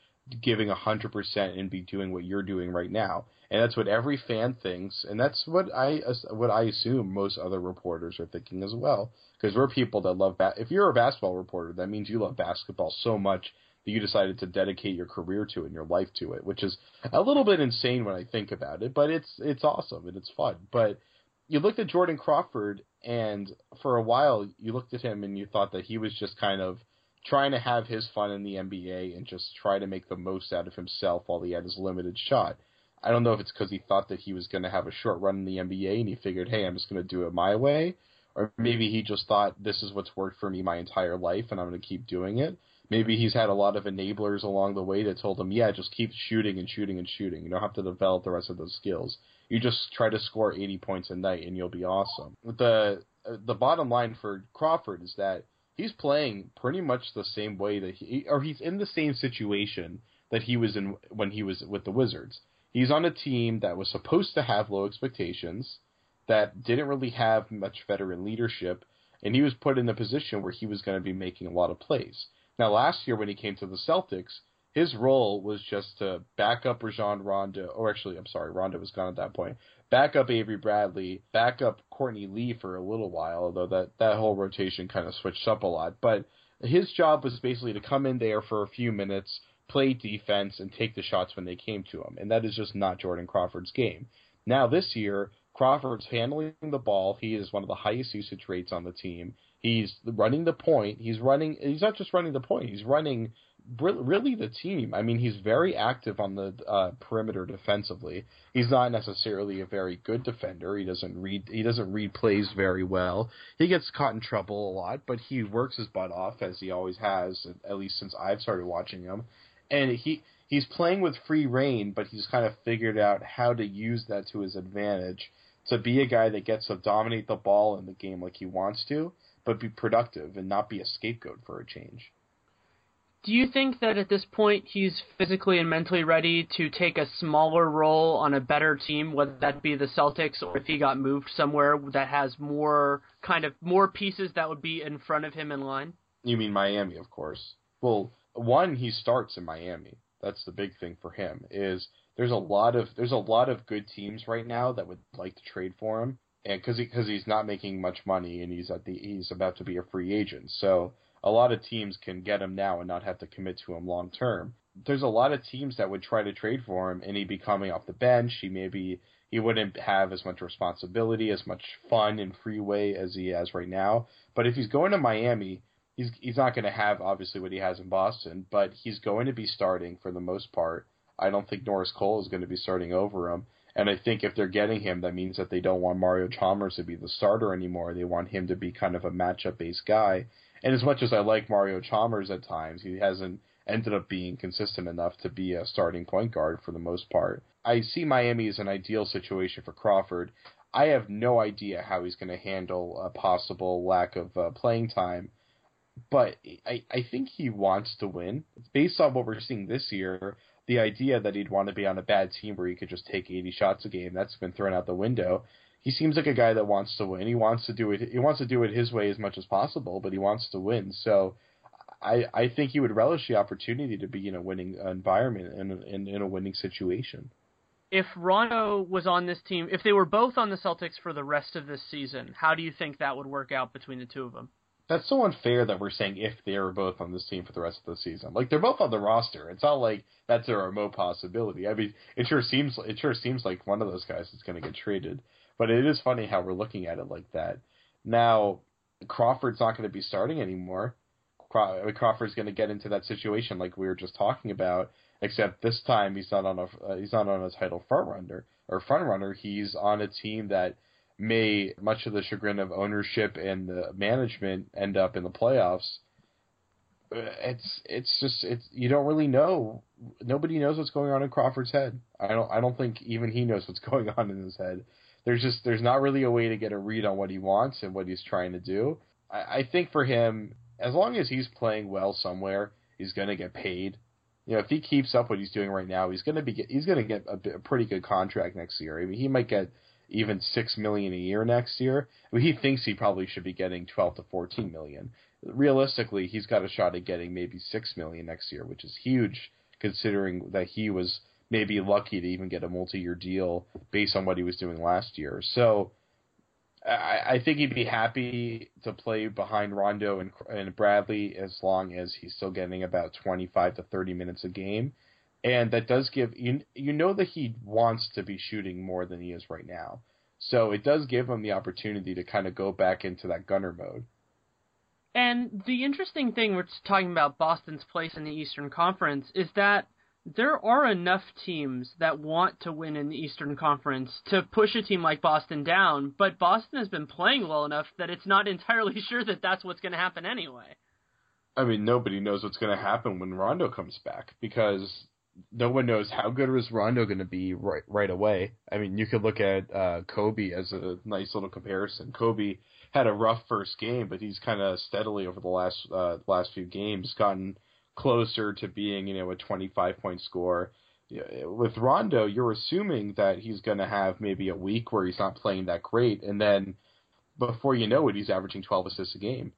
giving a hundred percent and be doing what you're doing right now. And that's what every fan thinks, and that's what I what I assume most other reporters are thinking as well. Because we're people that love ba- if you're a basketball reporter, that means you love basketball so much that you decided to dedicate your career to it and your life to it, which is a little bit insane when I think about it, but it's it's awesome and it's fun. But you looked at Jordan Crawford, and for a while you looked at him and you thought that he was just kind of trying to have his fun in the NBA and just try to make the most out of himself while he had his limited shot. I don't know if it's because he thought that he was going to have a short run in the NBA and he figured, hey, I'm just going to do it my way. Or maybe he just thought this is what's worked for me my entire life and I'm going to keep doing it. Maybe he's had a lot of enablers along the way that told him, yeah, just keep shooting and shooting and shooting. You don't have to develop the rest of those skills. You just try to score 80 points a night and you'll be awesome. The the bottom line for Crawford is that he's playing pretty much the same way that he or he's in the same situation that he was in when he was with the Wizards. He's on a team that was supposed to have low expectations, that didn't really have much veteran leadership, and he was put in a position where he was going to be making a lot of plays. Now, last year when he came to the Celtics, his role was just to back up Rajon Rondo, or actually, I'm sorry, Rondo was gone at that point. Back up Avery Bradley, back up Courtney Lee for a little while, although that that whole rotation kind of switched up a lot. But his job was basically to come in there for a few minutes, play defense, and take the shots when they came to him, and that is just not Jordan Crawford's game. Now this year, Crawford's handling the ball. He is one of the highest usage rates on the team. He's running the point. He's running. He's not just running the point. He's running really the team. I mean, he's very active on the uh, perimeter defensively. He's not necessarily a very good defender. He doesn't read. He doesn't read plays very well. He gets caught in trouble a lot, but he works his butt off as he always has, at least since I've started watching him. And he he's playing with free reign, but he's kind of figured out how to use that to his advantage to be a guy that gets to dominate the ball in the game like he wants to, but be productive and not be a scapegoat for a change. Do you think that at this point he's physically and mentally ready to take a smaller role on a better team, whether that be the Celtics or if he got moved somewhere that has more kind of more pieces that would be in front of him in line? You mean Miami, of course. Well, one he starts in Miami. That's the big thing for him is there's a lot of there's a lot of good teams right now that would like to trade for him and because he, cause he's not making much money and he's at the he's about to be a free agent. So a lot of teams can get him now and not have to commit to him long term. There's a lot of teams that would try to trade for him and he'd be coming off the bench. He maybe he wouldn't have as much responsibility, as much fun and freeway as he has right now. But if he's going to Miami, he's he's not going to have obviously what he has in Boston, but he's going to be starting for the most part. I don't think Norris Cole is going to be starting over him. And I think if they're getting him, that means that they don't want Mario Chalmers to be the starter anymore. They want him to be kind of a matchup based guy. And as much as I like Mario Chalmers at times, he hasn't ended up being consistent enough to be a starting point guard for the most part. I see Miami as an ideal situation for Crawford. I have no idea how he's going to handle a possible lack of uh, playing time, but I, I think he wants to win. Based on what we're seeing this year, the idea that he'd want to be on a bad team where he could just take 80 shots a game, that's been thrown out the window. He seems like a guy that wants to win. He wants to do it. He wants to do it his way as much as possible, but he wants to win. So I I think he would relish the opportunity to be in a winning environment and in, in a winning situation. If Rondo was on this team, if they were both on the Celtics for the rest of this season, how do you think that would work out between the two of them? That's so unfair that we're saying if they were both on this team for the rest of the season. Like they're both on the roster. It's not like that's a remote possibility. I mean, it sure seems it sure seems like one of those guys is going to get traded. But it is funny how we're looking at it like that. Now, Crawford's not going to be starting anymore. Crawford's going to get into that situation like we were just talking about, except this time he's not on a uh, he's not on a title front runner or front runner. He's on a team that may, much to the chagrin of ownership and the management, end up in the playoffs. It's it's just it's you don't really know. Nobody knows what's going on in Crawford's head. I don't I don't think even he knows what's going on in his head. There's just there's not really a way to get a read on what he wants and what he's trying to do. I, I think for him, as long as he's playing well somewhere, he's going to get paid. You know, if he keeps up what he's doing right now, he's going to be he's going to get a, a pretty good contract next year. I mean, he might get even six million a year next year. I mean, he thinks he probably should be getting twelve to fourteen million. Realistically, he's got a shot at getting maybe six million next year, which is huge considering that he was maybe lucky to even get a multi-year deal based on what he was doing last year. So I, I think he'd be happy to play behind Rondo and, and Bradley as long as he's still getting about 25 to 30 minutes a game. And that does give you you know that he wants to be shooting more than he is right now. So it does give him the opportunity to kind of go back into that gunner mode. And the interesting thing we're talking about Boston's place in the Eastern Conference is that there are enough teams that want to win in the Eastern Conference to push a team like Boston down, but Boston has been playing well enough that it's not entirely sure that that's what's going to happen anyway. I mean, nobody knows what's going to happen when Rondo comes back because no one knows how good is Rondo going to be right right away. I mean, you could look at uh, Kobe as a nice little comparison. Kobe had a rough first game, but he's kind of steadily over the last uh, last few games gotten closer to being, you know, a 25 point score. With Rondo, you're assuming that he's going to have maybe a week where he's not playing that great, and then before you know it, he's averaging 12 assists a game.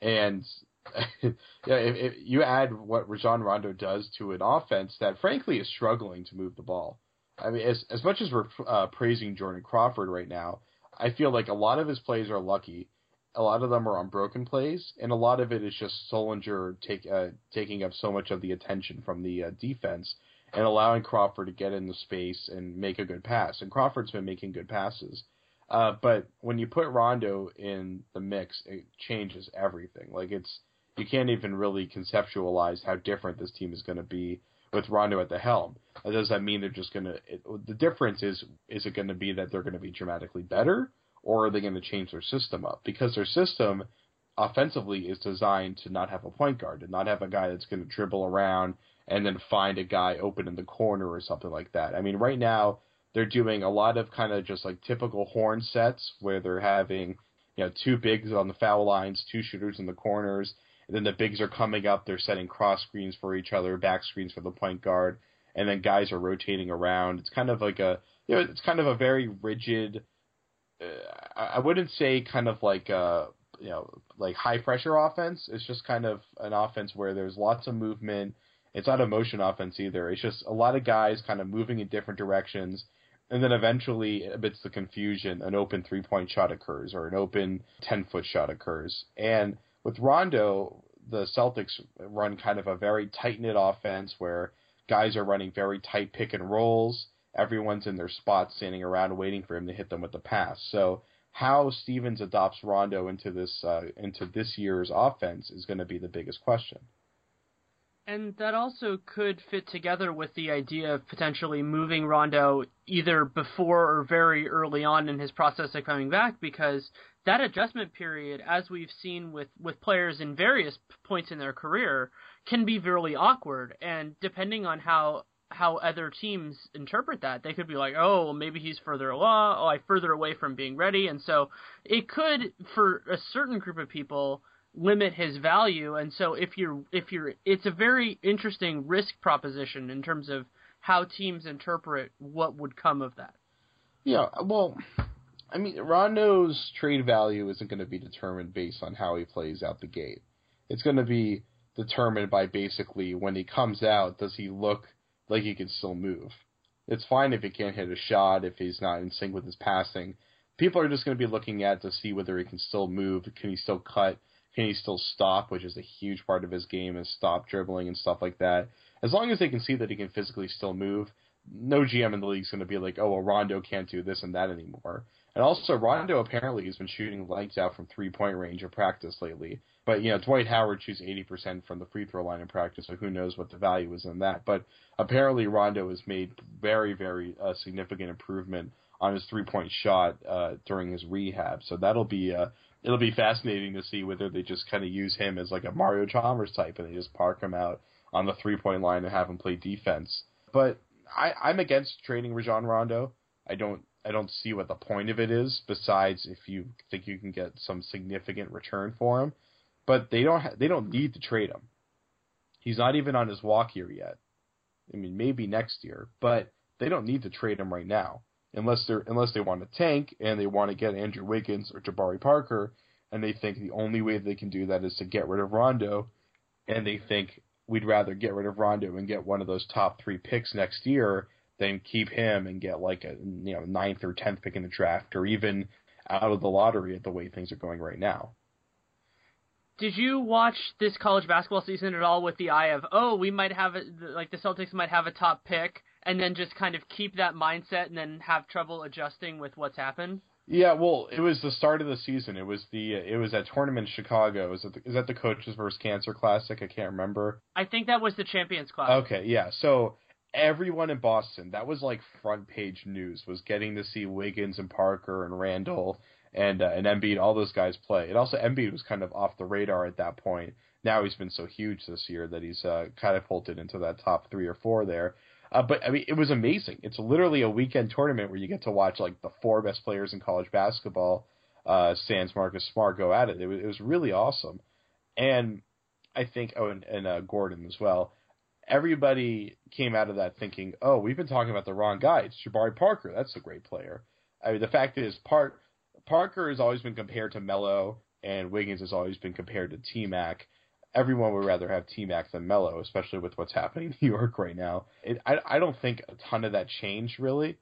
And yeah, if, if you add what Rajon Rondo does to an offense that, frankly, is struggling to move the ball. I mean, as as much as we're uh, praising Jordan Crawford right now, I feel like a lot of his plays are lucky a lot of them are on broken plays, and a lot of it is just Sullinger take, uh, taking up so much of the attention from the uh, defense and allowing Crawford to get in the space and make a good pass. And Crawford's been making good passes. Uh, but when you put Rondo in the mix, it changes everything. Like it's you can't even really conceptualize how different this team is going to be with Rondo at the helm. does that mean they're just going to? The difference is is it going to be that they're going to be dramatically better, or are they going to change their system up? Because their system offensively is designed to not have a point guard, to not have a guy that's going to dribble around and then find a guy open in the corner or something like that. I mean, right now they're doing a lot of kind of just like typical horn sets where they're having, you know, two bigs on the foul lines, two shooters in the corners, and then the bigs are coming up, they're setting cross screens for each other, back screens for the point guard, and then guys are rotating around. It's kind of like a, you know, it's kind of a very rigid Uh, I wouldn't say kind of like a you know like high pressure offense. It's just kind of an offense where there's lots of movement. It's not a motion offense either. It's just a lot of guys kind of moving in different directions, and then eventually, amidst the confusion, an open three point shot occurs or an open ten foot shot occurs. And with Rondo, the Celtics run kind of a very tight knit offense where guys are running very tight pick and rolls everyone's in their spots standing around waiting for him to hit them with the pass. So how Stevens adopts Rondo into this uh, into this year's offense is going to be the biggest question. And that also could fit together with the idea of potentially moving Rondo either before or very early on in his process of coming back, because that adjustment period, as we've seen with, with players in various points in their career, can be really awkward. And depending on how how other teams interpret that. They could be like, oh, well, maybe he's further along, oh, I further away from being ready, and so it could, for a certain group of people, limit his value. And so if you're if you're, it's a very interesting risk proposition in terms of how teams interpret what would come of that. Yeah, well, I mean, Rondo's trade value isn't going to be determined based on how he plays out the gate. It's going to be determined by basically when he comes out, does he look like he can still move? It's fine if he can't hit a shot, if he's not in sync with his passing. People are just going to be looking at to see whether he can still move, can he still cut, can he still stop, which is a huge part of his game, is stop dribbling and stuff like that. As long as they can see that he can physically still move, no GM in the league is going to be like, oh, well, Rondo can't do this and that anymore. And also, Rondo apparently has been shooting lights out from three point range in practice lately. But you know, Dwight Howard shoots 80% from the free throw line in practice, so who knows what the value is in that. But apparently, Rondo has made very, very uh, significant improvement on his three point shot uh, during his rehab. So that'll be uh, it'll be fascinating to see whether they just kind of use him as like a Mario Chalmers type, and they just park him out on the three point line and have him play defense. But I, I'm against trading Rajon Rondo. I don't I don't see what the point of it is besides if you think you can get some significant return for him. But they don't ha- they don't need to trade him. He's not even on his walk year yet. I mean, maybe next year, but they don't need to trade him right now unless they're unless they want to tank and they want to get Andrew Wiggins or Jabari Parker, and they think the only way they can do that is to get rid of Rondo, and they think we'd rather get rid of Rondo and get one of those top three picks next year than keep him and get like a you know ninth or tenth pick in the draft or even out of the lottery at the way things are going right now. Did you watch this college basketball season at all with the eye of oh we might have a, like the Celtics might have a top pick and then just kind of keep that mindset and then have trouble adjusting with what's happened? Yeah, well, it was the start of the season. It was the it was that tournament in Chicago. Is that the, is that the coaches versus cancer classic? I can't remember. I think that was the Champions Classic. Okay, yeah. So everyone in Boston, that was like front page news, was getting to see Wiggins and Parker and Randle and uh, and Embiid, all those guys play. And also Embiid was kind of off the radar at that point. Now he's been so huge this year that he's uh, catapulted into that top three or four there. Uh, but I mean, it was amazing. It's literally a weekend tournament where you get to watch like the four best players in college basketball, uh, Sans Marcus Smart, go at it. It was, it was really awesome, and I think oh, and, and uh, Gordon as well. Everybody came out of that thinking, oh, we've been talking about the wrong guy. It's Jabari Parker. That's a great player. I mean, the fact is, Park Parker has always been compared to Melo, and Wiggins has always been compared to T Mac everyone would rather have T Mac than Melo, especially with what's happening in New York right now. It, I I don't think a ton of that changed really.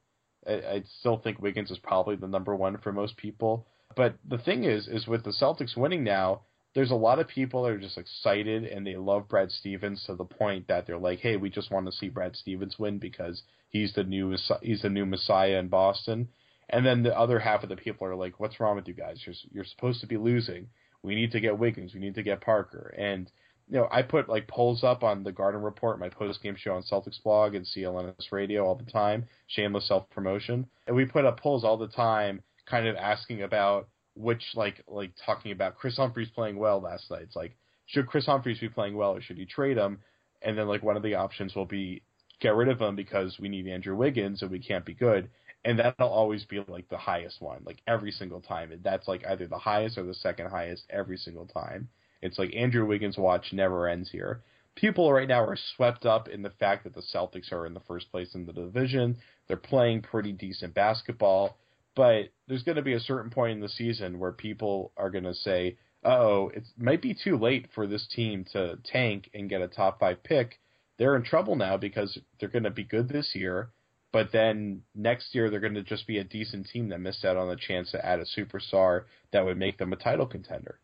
I, I still think Wiggins is probably the number one for most people. But the thing is, is with the Celtics winning now, there's a lot of people that are just excited and they love Brad Stevens to the point that they're like, hey, we just want to see Brad Stevens win because he's the new he's the new messiah in Boston. And then the other half of the people are like, what's wrong with you guys? You're you're supposed to be losing we need to get Wiggins, we need to get Parker. And you know, I put like polls up on the Garden Report, my post game show on Celtics blog and CLNS Radio all the time, shameless self promotion. And we put up polls all the time, kind of asking about which like like talking about Kris Humphries playing well last night. It's like should Kris Humphries be playing well or should you trade him? And then like one of the options will be get rid of him because we need Andrew Wiggins and we can't be good and that'll always be like the highest one, like every single time. And that's like either the highest or the second highest every single time. It's like Andrew Wiggins' watch never ends here. People right now are swept up in the fact that the Celtics are in the first place in the division. They're playing pretty decent basketball, but there's going to be a certain point in the season where people are going to say, "Oh, it might be too late for this team to tank and get a top five pick." They're in trouble now because they're going to be good this year but then next year they're going to just be a decent team that missed out on the chance to add a superstar that would make them a title contender.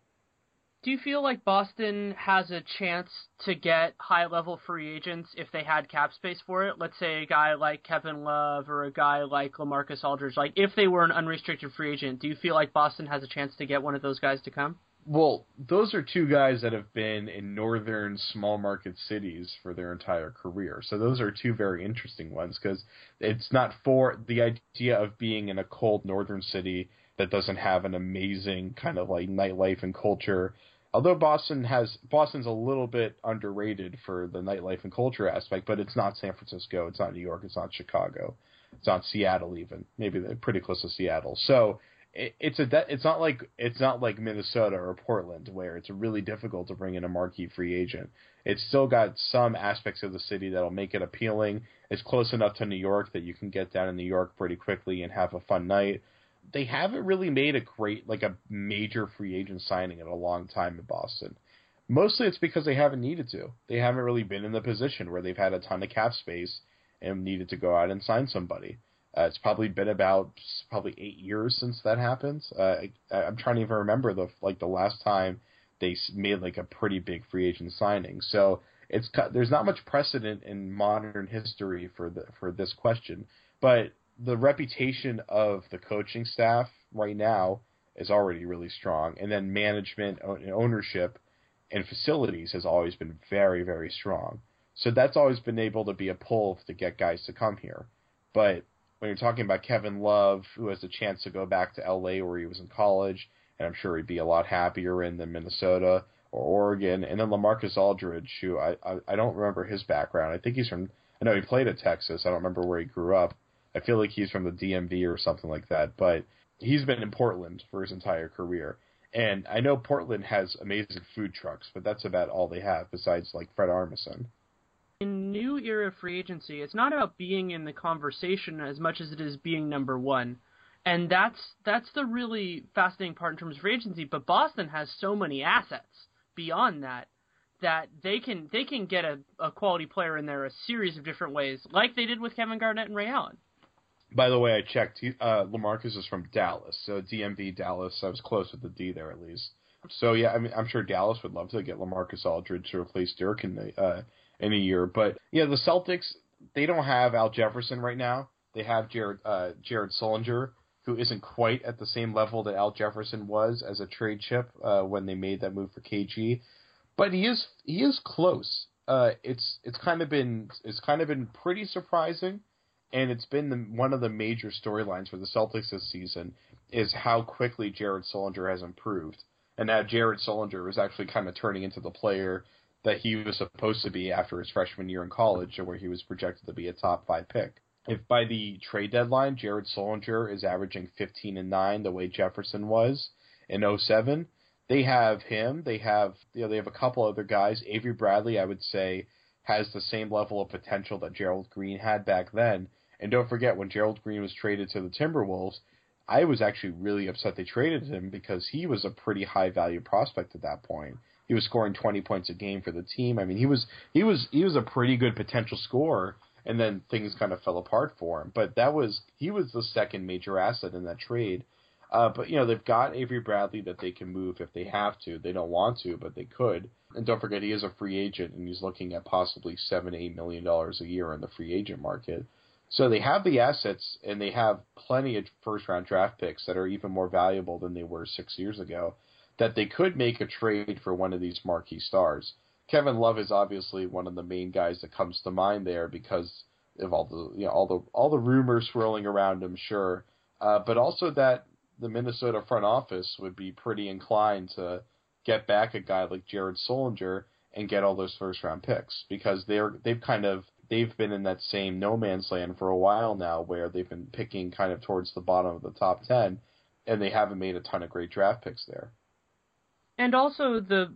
Do you feel like Boston has a chance to get high level free agents if they had cap space for it? Let's say a guy like Kevin Love or a guy like LaMarcus Aldridge. Like if they were an unrestricted free agent, do you feel like Boston has a chance to get one of those guys to come? Well, those are two guys that have been in northern small market cities for their entire career. So those are two very interesting ones because it's not for the idea of being in a cold northern city that doesn't have an amazing kind of like nightlife and culture. Although Boston has Boston's a little bit underrated for the nightlife and culture aspect, but it's not San Francisco, it's not New York, it's not Chicago, it's not Seattle even. Maybe they're pretty close to Seattle. So it's a it's not like it's not like Minnesota or Portland where it's really difficult to bring in a marquee free agent. It's still got some aspects of the city that'll make it appealing. It's close enough to New York that you can get down in New York pretty quickly and have a fun night. They haven't really made a great like a major free agent signing in a long time in Boston. Mostly it's because they haven't needed to. They haven't really been in the position where they've had a ton of cap space and needed to go out and sign somebody. Uh, it's probably been about probably eight years since that happened. Uh, I, I'm trying to even remember the like the last time they made like a pretty big free agent signing. So it's there's not much precedent in modern history for the for this question, but the reputation of the coaching staff right now is already really strong, and then management and ownership and facilities has always been very very strong. So that's always been able to be a pull to get guys to come here. But when you're talking about Kevin Love, who has a chance to go back to LA where he was in college, and I'm sure he'd be a lot happier in than Minnesota or Oregon, and then LaMarcus Aldridge, who I, I I don't remember his background. I think he's from I know he played at Texas. I don't remember where he grew up. I feel like he's from the DMV or something like that, but he's been in Portland for his entire career. And I know Portland has amazing food trucks, but that's about all they have besides like Fred Armisen in new era free agency, it's not about being in the conversation as much as it is being number one. And that's that's the really fascinating part in terms of free agency. But Boston has so many assets beyond that that they can they can get a, a quality player in there a series of different ways, like they did with Kevin Garnett and Ray Allen. By the way, I checked. Uh, LaMarcus is from Dallas, so DMV Dallas. I was close with the D there at least. So yeah, I mean, I'm sure Dallas would love to get LaMarcus Aldridge to replace Dirk in the uh, in a year. But yeah, the Celtics they don't have Al Jefferson right now. They have Jared uh, Jared Sullinger, who isn't quite at the same level that Al Jefferson was as a trade chip uh, when they made that move for KG, but he is he is close. Uh, it's it's kind of been it's kind of been pretty surprising, and it's been the, one of the major storylines for the Celtics this season is how quickly Jared Sullinger has improved, and now Jared Sullinger is actually kind of turning into the player that he was supposed to be after his freshman year in college, where he was projected to be a top five pick. If by the trade deadline Jared Sullinger is averaging 15 and 9 the way Jefferson was in 07, they have him. They have you know they have a couple other guys. Avery Bradley, I would say, has the same level of potential that Gerald Green had back then. And don't forget when Gerald Green was traded to the Timberwolves, I was actually really upset they traded him because he was a pretty high value prospect at that point. He was scoring 20 points a game for the team. I mean, he was he was he was a pretty good potential scorer, and then things kind of fell apart for him. But that was he was the second major asset in that trade. Uh, but you know they've got Avery Bradley that they can move if they have to. They don't want to, but they could. And don't forget he is a free agent, and he's looking at possibly seven, eight million dollars a year in the free agent market. So they have the assets, and they have plenty of first round draft picks that are even more valuable than they were six years ago that they could make a trade for one of these marquee stars. Kevin Love is obviously one of the main guys that comes to mind there because of all the you know all the all the rumors swirling around him, sure, uh, but also that the Minnesota front office would be pretty inclined to get back a guy like Jared Sullinger and get all those first round picks because they're they've kind of they've been in that same no man's land for a while now where they've been picking kind of towards the bottom of the top 10 and they haven't made a ton of great draft picks there. And also, the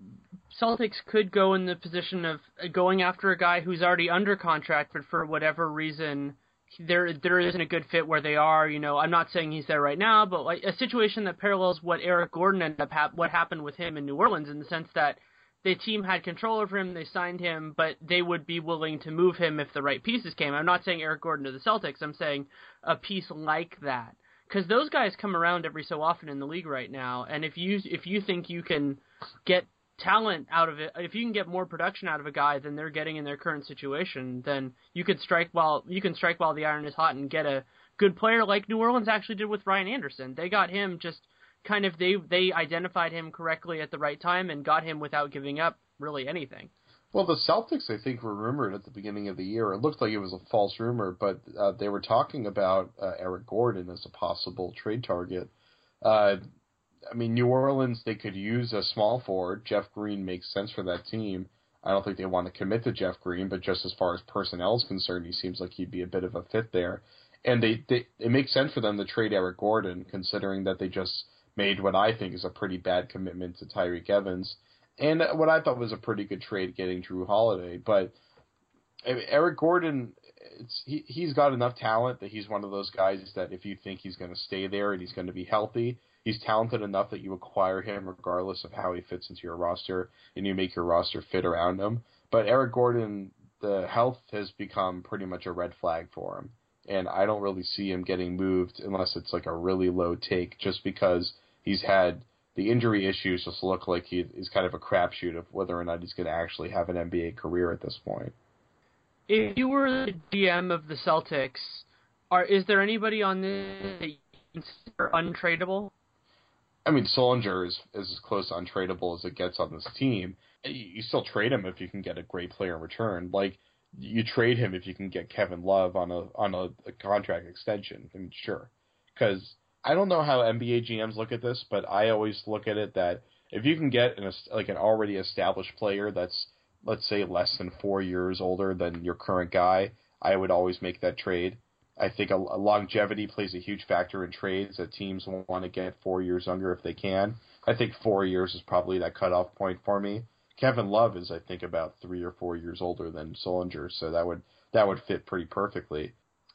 Celtics could go in the position of going after a guy who's already under contract, but for whatever reason, there there isn't a good fit where they are. You know, I'm not saying he's there right now, but like a situation that parallels what Eric Gordon ended up ha- what happened with him in New Orleans in the sense that the team had control over him, they signed him, but they would be willing to move him if the right pieces came. I'm not saying Eric Gordon to the Celtics. I'm saying a piece like that because those guys come around every so often in the league right now. And if you if you think you can get talent out of it, if you can get more production out of a guy than they're getting in their current situation, then you could strike while you can strike while the iron is hot and get a good player like New Orleans actually did with Ryan Anderson. They got him just kind of they they identified him correctly at the right time and got him without giving up really anything. Well, the Celtics, I think, were rumored at the beginning of the year. It looked like it was a false rumor, but uh, they were talking about uh, Eric Gordon as a possible trade target. Uh, I mean, New Orleans, they could use a small forward. Jeff Green makes sense for that team. I don't think they want to commit to Jeff Green, but just as far as personnel is concerned, he seems like he'd be a bit of a fit there. And they, they it makes sense for them to trade Eric Gordon, considering that they just made what I think is a pretty bad commitment to Tyreke Evans and what I thought was a pretty good trade getting Jrue Holiday. But Eric Gordon, it's he he's got enough talent that he's one of those guys that if you think he's going to stay there and he's going to be healthy, he's talented enough that you acquire him regardless of how he fits into your roster and you make your roster fit around him. But Eric Gordon, the health has become pretty much a red flag for him. And I don't really see him getting moved unless it's like a really low take, just because he's had the injury issues just look like he is kind of a crapshoot of whether or not he's going to actually have an NBA career at this point. If you were the GM of the Celtics, are is there anybody on this that you consider untradeable? I mean, Sullinger is, is as close to untradeable as it gets on this team. You still trade him if you can get a great player in return. Like you trade him if you can get Kevin Love on a on a, a contract extension. I mean, sure, because I don't know how NBA GMs look at this, but I always look at it that if you can get an like an already established player that's let's say less than four years older than your current guy, I would always make that trade. I think a, a longevity plays a huge factor in trades that teams want to get four years younger if they can. I think four years is probably that cutoff point for me. Kevin Love is, I think, about three or four years older than Sullinger, so that would that would fit pretty perfectly.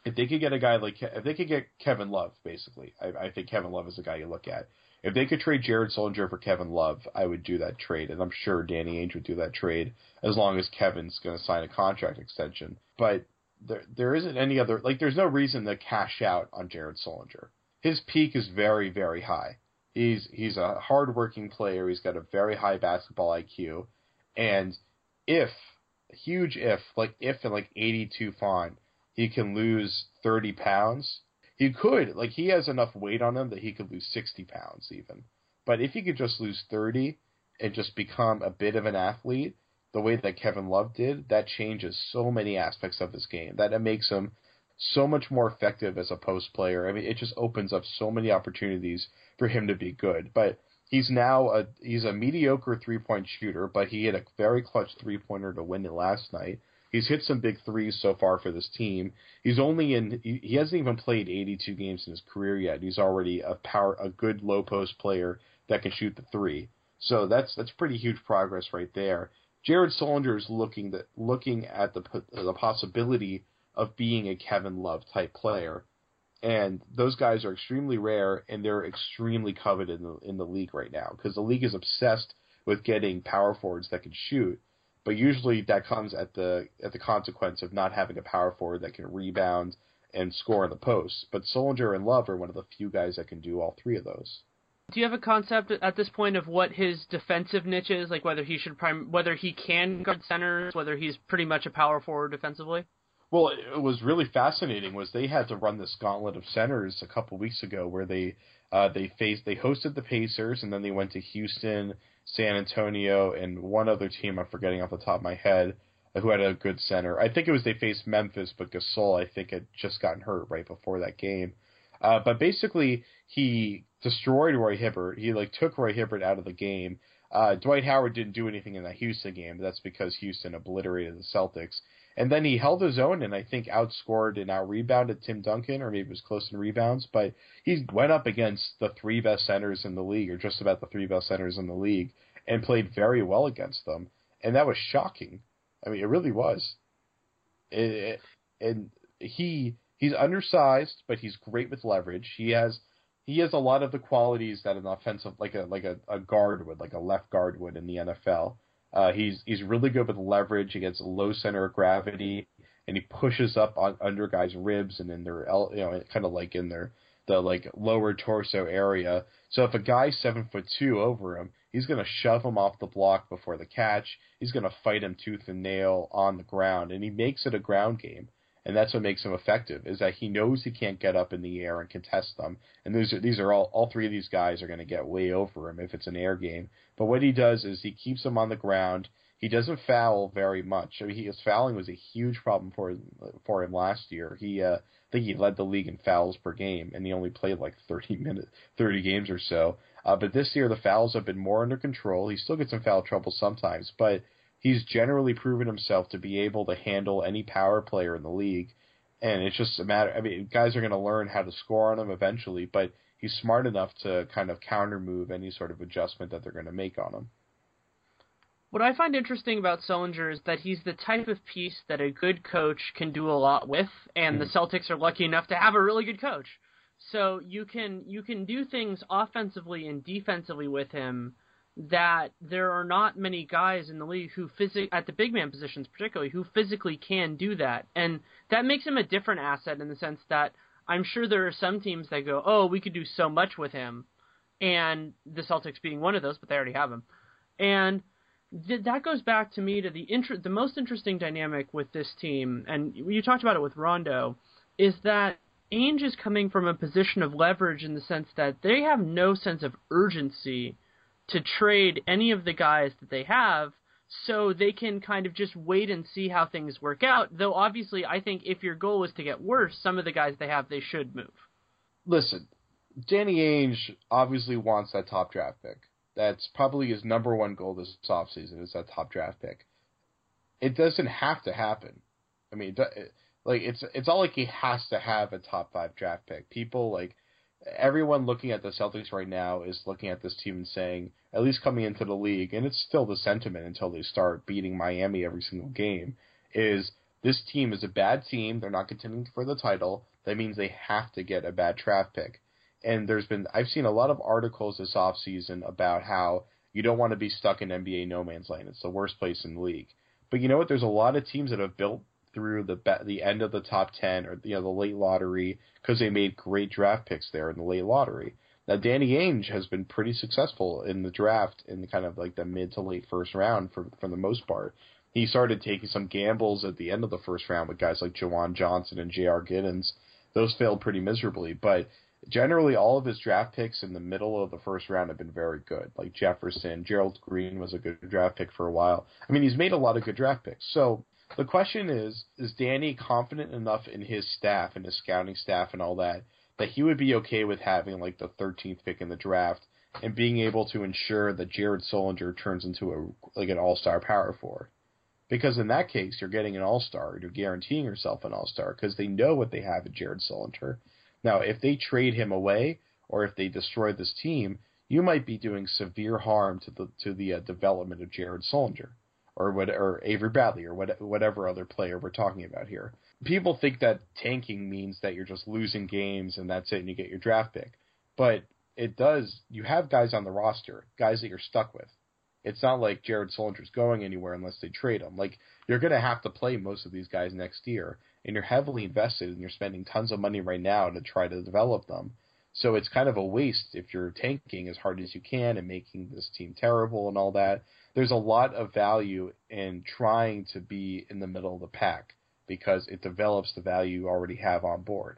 If they could get a guy like if they could get Kevin Love, basically, I, I think Kevin Love is the guy you look at. If they could trade Jared Sullinger for Kevin Love, I would do that trade, and I'm sure Danny Ainge would do that trade as long as Kevin's going to sign a contract extension. But there there isn't any other like there's no reason to cash out on Jared Sullinger. His peak is very very high. He's he's a hardworking player. He's got a very high basketball IQ, and if huge if like if in like 82 font he can lose 30 pounds, he could like he has enough weight on him that he could lose 60 pounds even. But if he could just lose 30 and just become a bit of an athlete, the way that Kevin Love did, that changes so many aspects of this game. That it makes him so much more effective as a post player. I mean, it just opens up so many opportunities for him to be good. But he's now a he's a mediocre three point shooter, but he hit a very clutch three pointer to win it last night. He's hit some big threes so far for this team. He's only in he, hasn't even played 82 games in his career yet. He's already a power a good low post player that can shoot the three. So that's that's pretty huge progress right there. Jared Sullinger is looking the, looking at the the possibility of being a Kevin Love type player, and those guys are extremely rare and they're extremely coveted in the, in the league right now because the league is obsessed with getting power forwards that can shoot, but usually that comes at the at the consequence of not having a power forward that can rebound and score in the post. But Sullinger and Love are one of the few guys that can do all three of those. Do you have a concept at this point of what his defensive niche is? Like whether he should prime, whether he can guard centers, whether he's pretty much a power forward defensively? Well, it was really fascinating. Was they had to run this gauntlet of centers a couple weeks ago, where they uh, they faced they hosted the Pacers, and then they went to Houston, San Antonio, and one other team I'm forgetting off the top of my head who had a good center. I think it was they faced Memphis, but Gasol I think had just gotten hurt right before that game. Uh, but basically, he destroyed Roy Hibbert. He like took Roy Hibbert out of the game. Uh, Dwight Howard didn't do anything in that Houston game. But that's because Houston obliterated the Celtics. And then he held his own and I think outscored and out rebounded Tim Duncan, or maybe it was close in rebounds. But he went up against the three best centers in the league, or just about the three best centers in the league, and played very well against them. And that was shocking. I mean, it really was. It, it, and he he's undersized, but he's great with leverage. He has he has a lot of the qualities that an offensive like a like a, a guard would, like a left guard would in the NFL. Uh, he's he's really good with leverage. He gets a low center of gravity, and he pushes up on under guys' ribs and in their you know kind of like in their the like lower torso area. So if a guy's seven foot two over him, he's gonna shove him off the block before the catch. He's gonna fight him tooth and nail on the ground, and he makes it a ground game and that's what makes him effective is that he knows he can't get up in the air and contest them. And these are these are all all three of these guys are going to get way over him if it's an air game. But what he does is he keeps them on the ground. He doesn't foul very much. I mean, he, his fouling was a huge problem for for him last year. He uh, I think he led the league in fouls per game, and he only played like 30 minutes, 30 games or so. Uh, but this year the fouls have been more under control. He still gets in foul trouble sometimes, but he's generally proven himself to be able to handle any power player in the league. And it's just a matter. I mean, guys are going to learn how to score on him eventually, but he's smart enough to kind of counter move any sort of adjustment that they're going to make on him. What I find interesting about Sullinger is that he's the type of piece that a good coach can do a lot with, and the hmm. Celtics are lucky enough to have a really good coach. So you can you can do things offensively and defensively with him that there are not many guys in the league who physic at the big man positions particularly who physically can do that. And that makes him a different asset in the sense that I'm sure there are some teams that go, "Oh, we could do so much with him." And the Celtics being one of those, but they already have him. And th- that goes back to me to the inter- the most interesting dynamic with this team, and you talked about it with Rondo, is that Ainge is coming from a position of leverage in the sense that they have no sense of urgency to trade any of the guys that they have so they can kind of just wait and see how things work out. Though obviously I think if your goal is to get worse, some of the guys they have they should move. Listen, Danny Ainge obviously wants that top draft pick. That's probably his number one goal this offseason is that top draft pick. It doesn't have to happen. I mean, like it's it's all like he has to have a top five draft pick. People like everyone looking at the Celtics right now is looking at this team and saying, at least coming into the league, and it's still the sentiment until they start beating Miami every single game, is this team is a bad team. They're not contending for the title. That means they have to get a bad draft pick and there's been I've seen a lot of articles this off season about how you don't want to be stuck in NBA no man's land. It's the worst place in the league. But you know what? There's a lot of teams that have built through the the end of the top ten or you know the late lottery because they made great draft picks there in the late lottery. Now Danny Ainge has been pretty successful in the draft in kind of like the mid to late first round for for the most part. He started taking some gambles at the end of the first round with guys like JaJuan Johnson and J.R. Giddens. Those failed pretty miserably, but generally all of his draft picks in the middle of the first round have been very good. Like Jefferson, Gerald Green was a good draft pick for a while. I mean, he's made a lot of good draft picks. So the question is, is Danny confident enough in his staff and his scouting staff and all that that he would be okay with having like the 13th pick in the draft and being able to ensure that Jared Sullinger turns into a like an all-star power forward? Because in that case, you're getting an all-star. You're guaranteeing yourself an all-star because they know what they have in Jared Sullinger. now, if they trade him away or if they destroy this team, you might be doing severe harm to the to the uh, development of Jared Sullinger or what or Avery Bradley or what, whatever other player we're talking about here. People think that tanking means that you're just losing games and that's it and you get your draft pick. But it does you have guys on the roster, guys that you're stuck with. It's not like Jared Sullinger's going anywhere unless they trade him. Like you're going to have to play most of these guys next year, and you're heavily invested and you're spending tons of money right now to try to develop them. So it's kind of a waste if you're tanking as hard as you can and making this team terrible and all that. There's a lot of value in trying to be in the middle of the pack because it develops the value you already have on board.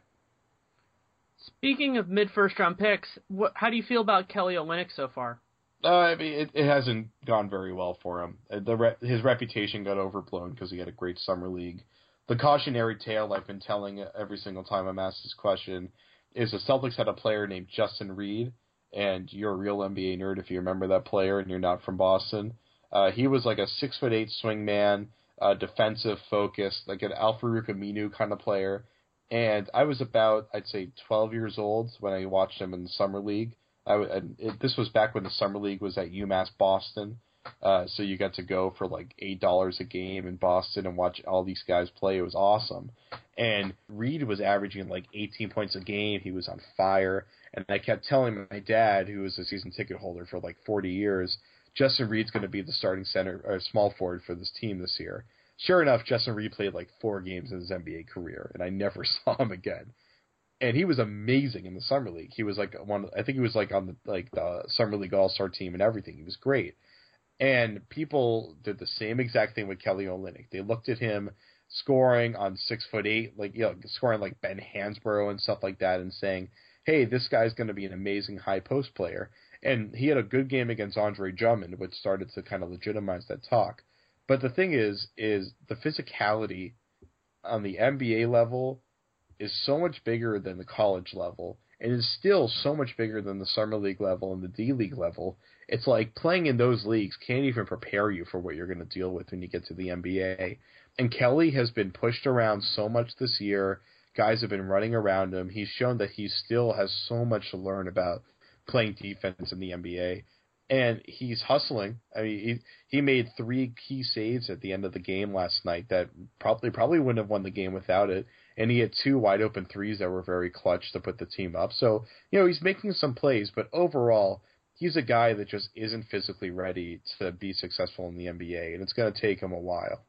Speaking of mid first round picks, what, how do you feel about Kelly Olynyk so far? Uh, I mean, it, it hasn't gone very well for him. Uh, the re- his reputation got overblown because he had a great summer league the cautionary tale I've been telling every single time I'm asked this question is the Celtics had a player named Justin Reed, and you're a real NBA nerd if you remember that player and you're not from Boston. Uh, he was like a six foot eight swingman, uh, defensive focused, like an Al-Farouq Aminu kind of player. And I was about, I'd say, 12 years old when I watched him in the summer league. I, and it, this was back when the summer league was at UMass Boston. Uh, so you got to go for like eight dollars a game in Boston and watch all these guys play. It was awesome. And Reed was averaging like 18 points a game. He was on fire. And I kept telling my dad, who was a season ticket holder for like 40 years, Justin Reed's going to be the starting center or small forward for this team this year. Sure enough, Justin Reed played like four games in his NBA career, and I never saw him again. And he was amazing in the summer league. He was like one. I think he was like on the like the summer league all star team and everything. He was great. And people did the same exact thing with Kelly Olynyk. They looked at him scoring on six foot eight, like you know, scoring like Ben Hansbrough and stuff like that, and saying, "Hey, this guy's going to be an amazing high post player." And he had a good game against Andre Drummond, which started to kind of legitimize that talk. But the thing is, is the physicality on the NBA level is so much bigger than the college level, and is still so much bigger than the summer league level and the D league level it's like playing in those leagues can't even prepare you for what you're going to deal with when you get to the NBA. And Kelly has been pushed around so much this year. Guys have been running around him. He's shown that he still has so much to learn about playing defense in the NBA. and he's hustling. I mean, he he made three key saves at the end of the game last night that probably probably wouldn't have won the game without it. And he had two wide open threes that were very clutch to put the team up. So you know he's making some plays, but overall he's a guy that just isn't physically ready to be successful in the NBA, and it's going to take him a while.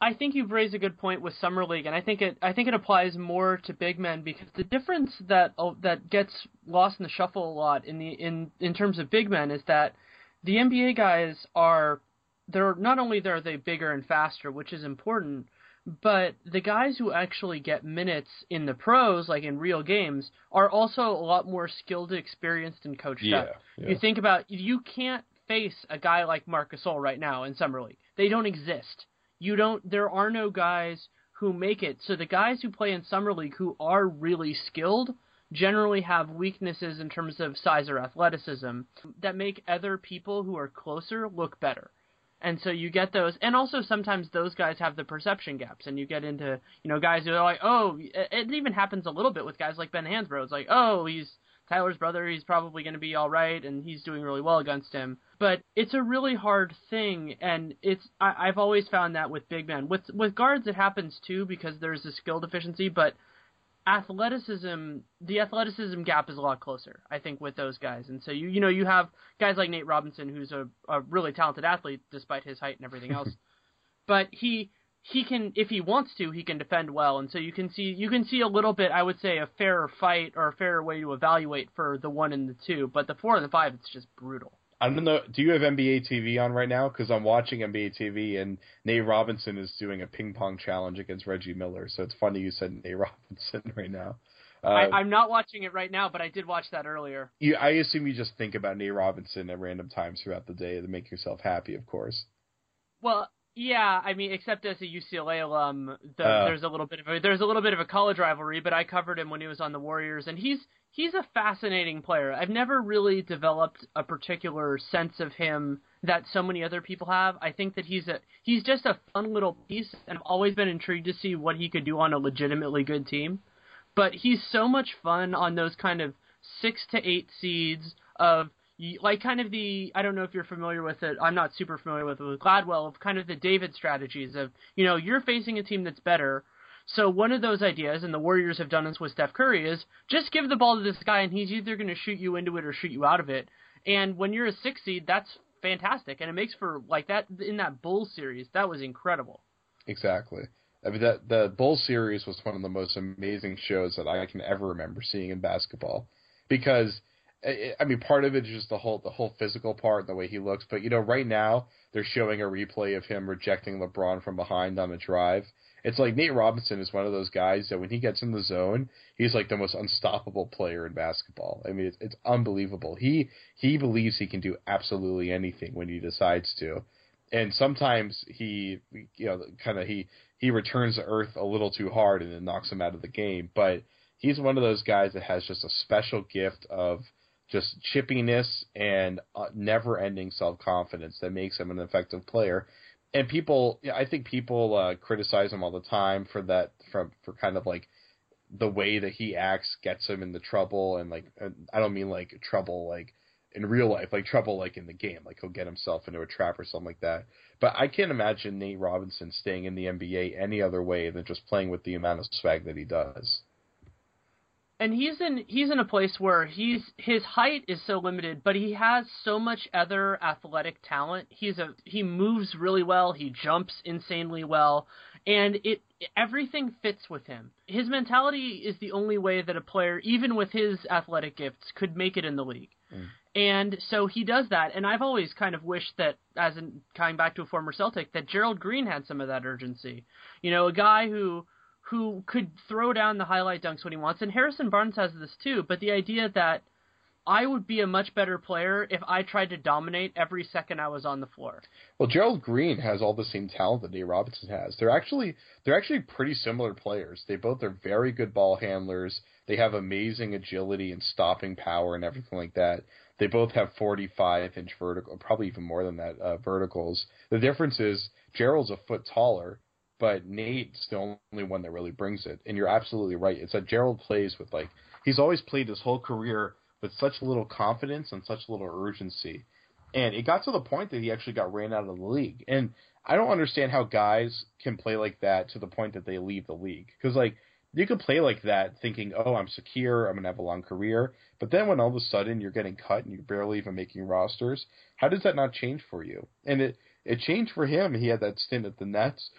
I think you've raised a good point with summer league, and I think it I think it applies more to big men because the difference that uh, that gets lost in the shuffle a lot in the in in terms of big men is that the NBA guys are they're not only are they bigger and faster, which is important, but the guys who actually get minutes in the pros, like in real games, are also a lot more skilled, experienced, and coached yeah, up. Yeah. You think about you can't face a guy like Marcus Gasol right now in summer league. They don't exist you don't there are no guys who make it. So the guys who play in summer league who are really skilled generally have weaknesses in terms of size or athleticism that make other people who are closer look better. And so you get those, and also sometimes those guys have the perception gaps, and you get into, you know, guys who are like, oh, it even happens a little bit with guys like Ben Hansbrough. It's like, oh, he's Tyler's brother. He's probably going to be all right, and he's doing really well against him. But it's a really hard thing, and it's I, I've always found that with big men. With with guards, it happens too because there's a skill deficiency. But athleticism, the athleticism gap is a lot closer, I think, with those guys. And so you you know you have guys like Nate Robinson, who's a, a really talented athlete despite his height and everything else. but he he can if he wants to he can defend well and so you can see you can see a little bit i would say a fairer fight or a fairer way to evaluate for the one and the two but the four and the five it's just brutal I don't know. Do you have NBA TV on right now? Because I'm watching NBA TV, and Nate Robinson is doing a ping pong challenge against Reggie Miller. So it's funny you said Nate Robinson right now. Uh, I, I'm not watching it right now, but I did watch that earlier. You, I assume you just think about Nate Robinson at random times throughout the day to make yourself happy, of course. Well, yeah, I mean, except as a UCLA alum, the, uh, there's a little bit of a, there's a little bit of a college rivalry. But I covered him when he was on the Warriors, and he's he's a fascinating player. I've never really developed a particular sense of him that so many other people have. I think that he's a he's just a fun little piece, and I've always been intrigued to see what he could do on a legitimately good team. But he's so much fun on those kind of six to eight seeds of like kind of the I don't know if you're familiar with it. I'm not super familiar with it with Gladwell of kind of the David strategies of you know you're facing a team that's better. So one of those ideas, and the Warriors have done this with Steph Curry, is just give the ball to this guy, and he's either going to shoot you into it or shoot you out of it. And when you're a six seed, that's fantastic, and it makes for like that in that Bulls series. That was incredible. Exactly. I mean that the Bulls series was one of the most amazing shows that I can ever remember seeing in basketball because I mean, part of it is just the whole the whole physical part, the way he looks. But you know, right now they're showing a replay of him rejecting LeBron from behind on a drive. It's like Nate Robinson is one of those guys that when he gets in the zone, he's like the most unstoppable player in basketball. I mean, it's, it's unbelievable. He he believes he can do absolutely anything when he decides to, and sometimes he you know kind of he he returns to earth a little too hard and it knocks him out of the game. But he's one of those guys that has just a special gift of just chippiness and uh, never-ending self-confidence that makes him an effective player. And people, I think people uh, criticize him all the time for that, from for kind of like the way that he acts gets him into trouble, and like I don't mean like trouble like in real life, like trouble like in the game, like he'll get himself into a trap or something like that. But I can't imagine Nate Robinson staying in the NBA any other way than just playing with the amount of swag that he does and he's in he's in a place where he's his height is so limited, but he has so much other athletic talent. He's a he moves really well, he jumps insanely well, and it everything fits with him. His mentality is the only way that a player, even with his athletic gifts, could make it in the league. Mm. And so he does that, and I've always kind of wished that, as in coming back to a former Celtic, that Gerald Green had some of that urgency. You know, a guy who who could throw down the highlight dunks when he wants. And Harrison Barnes has this too, but the idea that I would be a much better player if I tried to dominate every second I was on the floor. Well, Gerald Green has all the same talent that Nate Robinson has. They're actually they're actually pretty similar players. They both are very good ball handlers. They have amazing agility and stopping power and everything like that. They both have 45 inch vertical, probably even more than that, uh, verticals. The difference is Gerald's a foot taller, but Nate's the only one that really brings it. And you're absolutely right. It's that Gerald plays with like he's always played his whole career with such little confidence and such little urgency. and it got to the point that he actually got ran out of the league. And I don't understand how guys can play like that to the point that they leave the league. Because like you could play like that thinking, oh, I'm secure, I'm gonna have a long career. But then when all of a sudden you're getting cut and you're barely even making rosters, how does that not change for you? And it it changed for him. He had that stint at the Nets,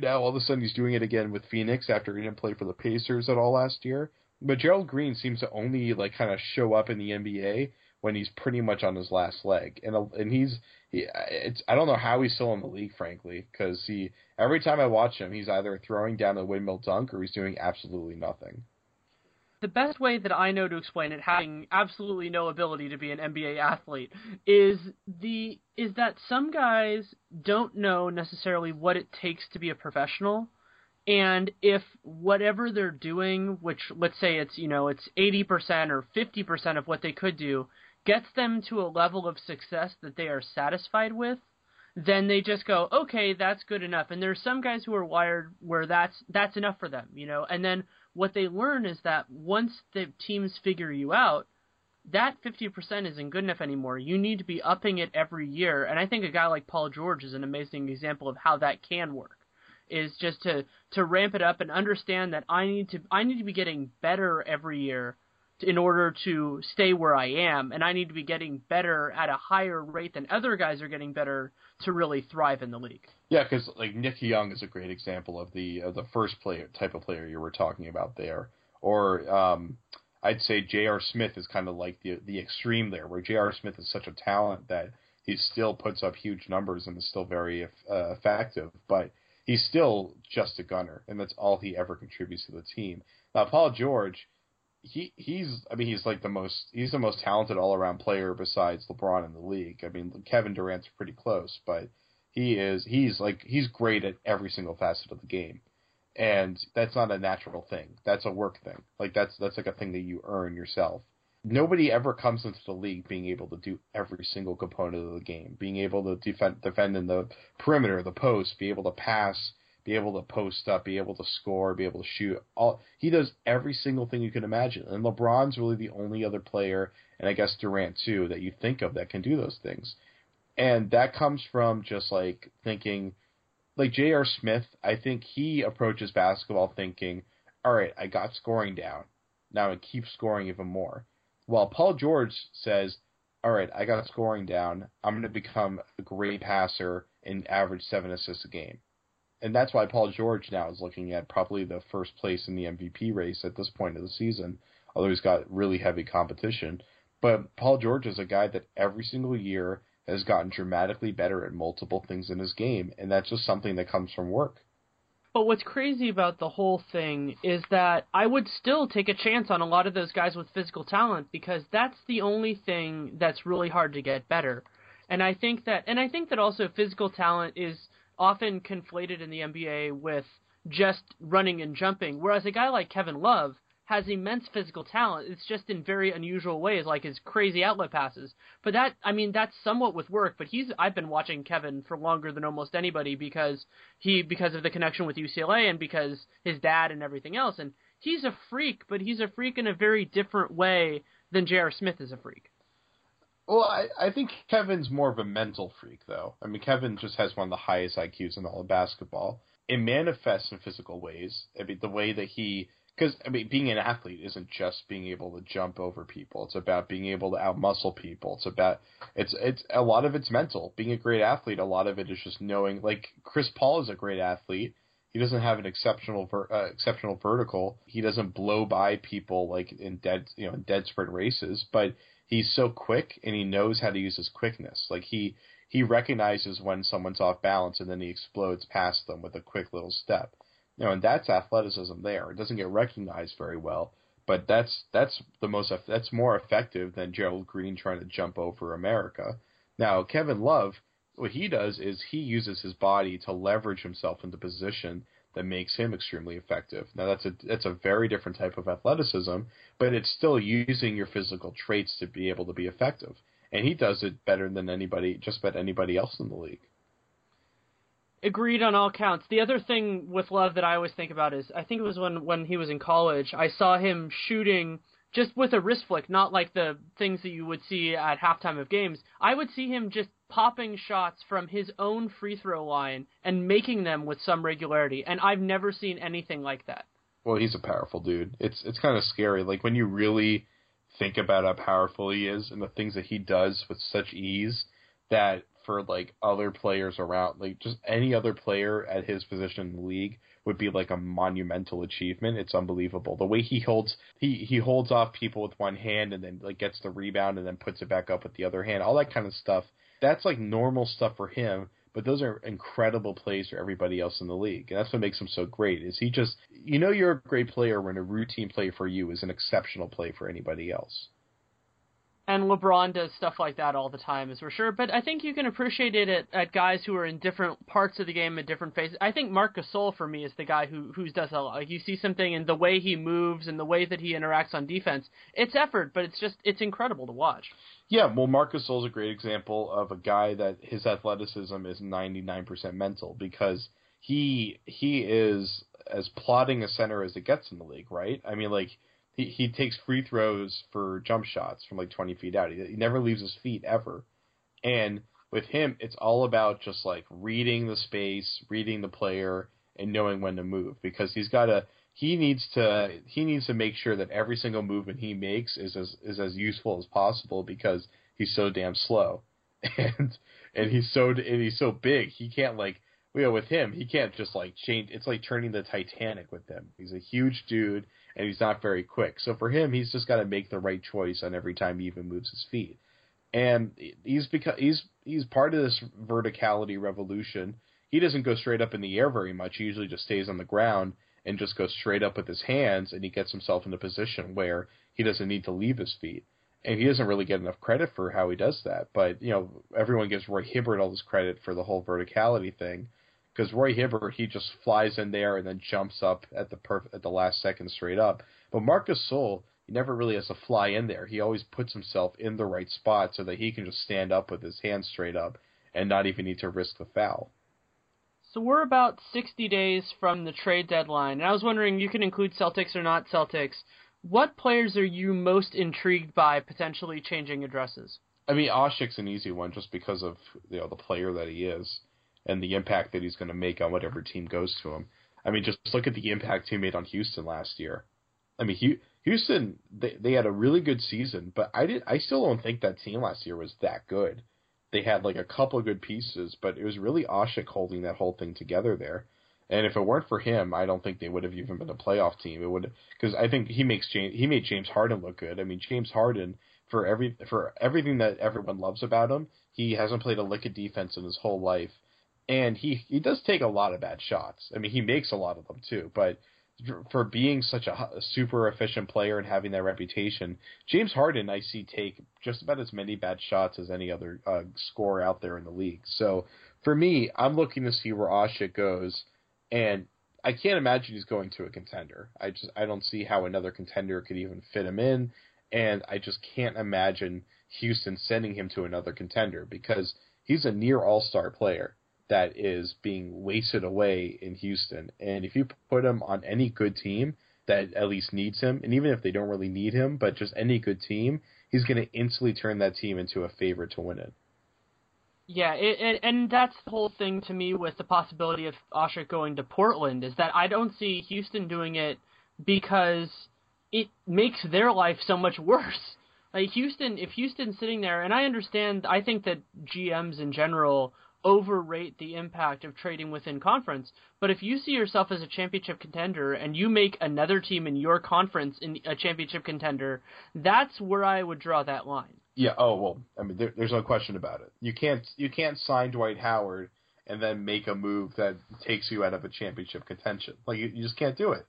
now all of a sudden he's doing it again with Phoenix after he didn't play for the Pacers at all last year. But Gerald Green seems to only like kind of show up in the NBA when he's pretty much on his last leg, and uh, and he's he, it's I don't know how he's still in the league, frankly, because he every time I watch him, he's either throwing down a windmill dunk or he's doing absolutely nothing. The best way that I know to explain it, having absolutely no ability to be an NBA athlete, is the is that some guys don't know necessarily what it takes to be a professional. And if whatever they're doing which let's say it's you know it's 80% or 50% of what they could do gets them to a level of success that they are satisfied with then they just go okay that's good enough. And there's some guys who are wired where that's that's enough for them you know? And then what they learn is that once the teams figure you out that 50% isn't good enough anymore. You need to be upping it every year. And I think a guy like Paul George is an amazing example of how that can work is just to to ramp it up and understand that I need to I need to be getting better every year in order to stay where I am, and I need to be getting better at a higher rate than other guys are getting better to really thrive in the league. Yeah, because like Nick Young is a great example of the of the first player type of player you were talking about there, or um, I'd say J.R. Smith is kind of like the the extreme there, where J.R. Smith is such a talent that he still puts up huge numbers and is still very uh, effective, but he's still just a gunner, and that's all he ever contributes to the team. Now, Paul George, he he's I mean he's like the most he's the most talented all around player besides LeBron in the league. I mean Kevin Durant's pretty close, but he is he's like he's great at every single facet of the game. And that's not a natural thing. That's a work thing. Like that's that's like a thing that you earn yourself nobody ever comes into the league being able to do every single component of the game, being able to defend defend in the perimeter, the post, be able to pass, be able to post up, be able to score, be able to shoot. All he does every single thing you can imagine. And LeBron's really the only other player, and I guess Durant too, that you think of that can do those things. And that comes from just like thinking like J.R. Smith, I think he approaches basketball thinking, all right, I got scoring down. Now I keep scoring even more while Paul George says, all right, I got scoring down. I'm going to become a great passer and average seven assists a game. And that's why Paul George now is looking at probably the first place in the MVP race at this point of the season, although he's got really heavy competition. But Paul George is a guy that every single year has gotten dramatically better at multiple things in his game, and that's just something that comes from work. But what's crazy about the whole thing is that I would still take a chance on a lot of those guys with physical talent because that's the only thing that's really hard to get better. And I think that and I think that also physical talent is often conflated in the NBA with just running and jumping, whereas a guy like Kevin Love has immense physical talent. It's just in very unusual ways, like his crazy outlet passes. But that, I mean, that's somewhat with work. But he's, I've been watching Kevin for longer than almost anybody because he, because of the connection with UCLA and because his dad and everything else. And he's a freak, but he's a freak in a very different way than J.R. Smith is a freak. Well, I, I think Kevin's more of a mental freak, though. I mean, Kevin just has one of the highest IQs in all of basketball. It manifests in physical ways. I mean, the way that he because I mean, being an athlete isn't just being able to jump over people. It's about being able to outmuscle people. It's about it's it's a lot of it's mental. Being a great athlete, a lot of it is just knowing. Like Chris Paul is a great athlete. He doesn't have an exceptional ver, uh, exceptional vertical. He doesn't blow by people like in dead you know in dead sprint races, but he's so quick and he knows how to use his quickness. Like he he recognizes when someone's off balance and then he explodes past them with a quick little step. You know, and that's athleticism there. It doesn't get recognized very well, but that's that's the most that's more effective than Gerald Green trying to jump over America. Now, Kevin Love, what he does is he uses his body to leverage himself into position that makes him extremely effective. Now that's a that's a very different type of athleticism, but it's still using your physical traits to be able to be effective. And he does it better than anybody just about anybody else in the league agreed on all counts. The other thing with Love that I always think about is I think it was when when he was in college. I saw him shooting just with a wrist flick, not like the things that you would see at halftime of games. I would see him just popping shots from his own free throw line and making them with some regularity, and I've never seen anything like that. Well, he's a powerful dude. It's it's kind of scary. Like when you really think about how powerful he is and the things that he does with such ease that for like other players around like just any other player at his position in the league would be like a monumental achievement. It's unbelievable. The way he holds he he holds off people with one hand and then like gets the rebound and then puts it back up with the other hand. All that kind of stuff. That's like normal stuff for him, but those are incredible plays for everybody else in the league. And that's what makes him so great. Is he just you know you're a great player when a routine play for you is an exceptional play for anybody else and LeBron does stuff like that all the time, as we're sure. But I think you can appreciate it at, at guys who are in different parts of the game at different phases. I think Marc Gasol for me is the guy who who does a lot. Like you see something in the way he moves and the way that he interacts on defense. It's effort, but it's just it's incredible to watch. Yeah, well, Marc Gasol is a great example of a guy that his athleticism is 99% mental because he he is as plotting a center as it gets in the league, right? I mean, like he he takes free throws for jump shots from like 20 feet out. He, he never leaves his feet ever. And with him, it's all about just like reading the space, reading the player, and knowing when to move. Because he's got to he needs to he needs to make sure that every single movement he makes is as is as useful as possible because he's so damn slow. And and he's so and he's so big. He can't like you know with him he can't just like change it's like turning the Titanic with him. He's a huge dude and he's not very quick. So for him, he's just got to make the right choice on every time he even moves his feet. And he's because he's he's part of this verticality revolution. He doesn't go straight up in the air very much. He usually just stays on the ground and just goes straight up with his hands, and he gets himself in a position where he doesn't need to leave his feet. And he doesn't really get enough credit for how he does that. But you know, everyone gives Roy Hibbert all this credit for the whole verticality thing because Roy Hibbert he just flies in there and then jumps up at the perf- at the last second straight up. But Marcus Gasol he never really has to fly in there. He always puts himself in the right spot so that he can just stand up with his hands straight up and not even need to risk the foul. So we're about 60 days from the trade deadline, and I was wondering you can include Celtics or not Celtics. What players are you most intrigued by potentially changing addresses? I mean, Asik's an easy one just because of you know the player that he is and the impact that he's going to make on whatever team goes to him. I mean, just look at the impact he made on Houston last year. I mean, Houston they they had a really good season, but I did I still don't think that team last year was that good. They had like a couple of good pieces, but it was really Asik holding that whole thing together there. And if it weren't for him, I don't think they would have even been a playoff team. It would because I think he makes James he made James Harden look good. I mean, James Harden for every for everything that everyone loves about him, he hasn't played a lick of defense in his whole life and he he does take a lot of bad shots. I mean, he makes a lot of them too, but for being such a, super efficient player and having that reputation, James Harden I see take just about as many bad shots as any other uh, scorer out there in the league. So for me, I'm looking to see where Asik goes, and I can't imagine he's going to a contender. I just I don't see how another contender could even fit him in, and I just can't imagine Houston sending him to another contender because he's a near all star player that is being wasted away in Houston. And if you put him on any good team that at least needs him, and even if they don't really need him, but just any good team, he's going to instantly turn that team into a favorite to win it. Yeah, it, it, and that's the whole thing to me with the possibility of Asik going to Portland is that I don't see Houston doing it because it makes their life so much worse. Like Houston, if Houston's sitting there, and I understand, I think that GMs in general overrate the impact of trading within conference. But if you see yourself as a championship contender and you make another team in your conference in a championship contender, that's where I would draw that line. Yeah. Oh well. I mean, there, there's no question about it. You can't you can't sign Dwight Howard and then make a move that takes you out of a championship contention. Like you, you just can't do it.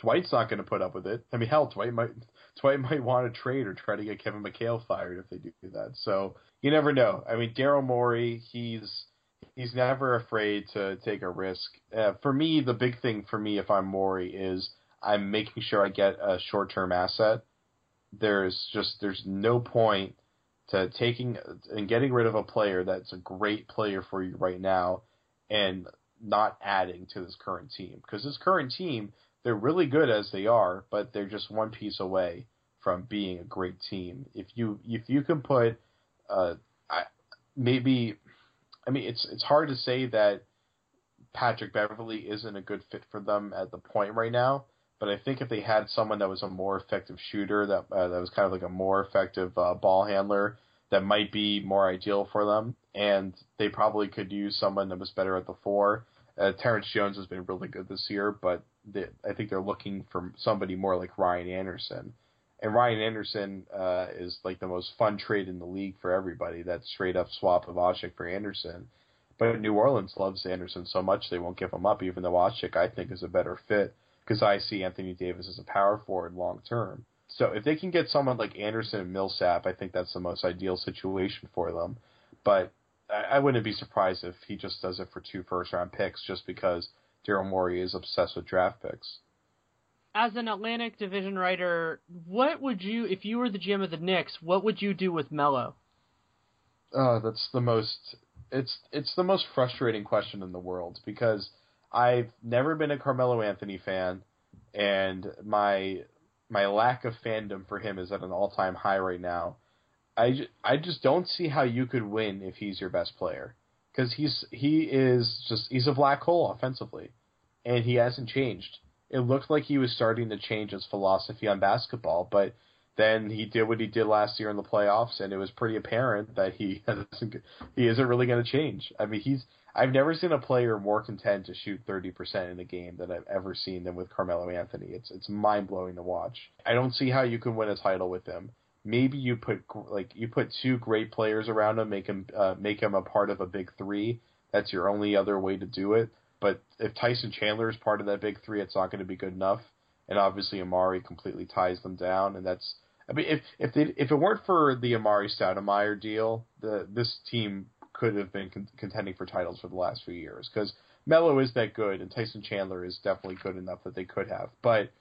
Dwight's not going to put up with it. I mean, hell, Dwight might Dwight might want to trade or try to get Kevin McHale fired if they do that. So you never know. I mean, Daryl Morey, he's he's never afraid to take a risk. Uh, for me, the big thing for me, if I'm Morey, is I'm making sure I get a short-term asset. There's just there's no point to taking and getting rid of a player that's a great player for you right now and not adding to this current team because this current team they're really good as they are, but they're just one piece away from being a great team. If you if you can put, uh, I, maybe, I mean it's it's hard to say that Patrick Beverley isn't a good fit for them at the point right now. But I think if they had someone that was a more effective shooter, that uh, that was kind of like a more effective uh, ball handler, that might be more ideal for them. And they probably could use someone that was better at the four. Uh, Terrence Jones has been really good this year, but they, I think they're looking for somebody more like Ryan Anderson. And Ryan Anderson uh, is like the most fun trade in the league for everybody. That straight up swap of Asik for Anderson. But New Orleans loves Anderson so much they won't give him up, even though Asik I think is a better fit because I see Anthony Davis as a power forward long term. So if they can get someone like Anderson and Millsap, I think that's the most ideal situation for them. But I, I wouldn't be surprised if he just does it for two first round picks just because Daryl Morey is obsessed with draft picks. As an Atlantic division writer, what would you, if you were the GM of the Knicks, what would you do with Melo? Uh, that's the most it's it's the most frustrating question in the world because I've never been a Carmelo Anthony fan, and my my lack of fandom for him is at an all time high right now. I, I just don't see how you could win if he's your best player because he's he is just he's a black hole offensively, and he hasn't changed. It looked like he was starting to change his philosophy on basketball, but then he did what he did last year in the playoffs, and it was pretty apparent that he hasn't, he isn't really going to change. I mean, he's I've never seen a player more content to shoot 30% in a game than I've ever seen than with Carmelo Anthony. It's it's mind blowing to watch. I don't see how you can win a title with him. Maybe you put like you put two great players around him, make him uh, make him a part of a big three. That's your only other way to do it. But if Tyson Chandler is part of that big three, it's not going to be good enough. And obviously, Amar'e completely ties them down, and that's I mean, if if they if it weren't for the Amar'e Stoudemire deal, the this team could have been con- contending for titles for the last few years because Melo is that good and Tyson Chandler is definitely good enough that they could have. But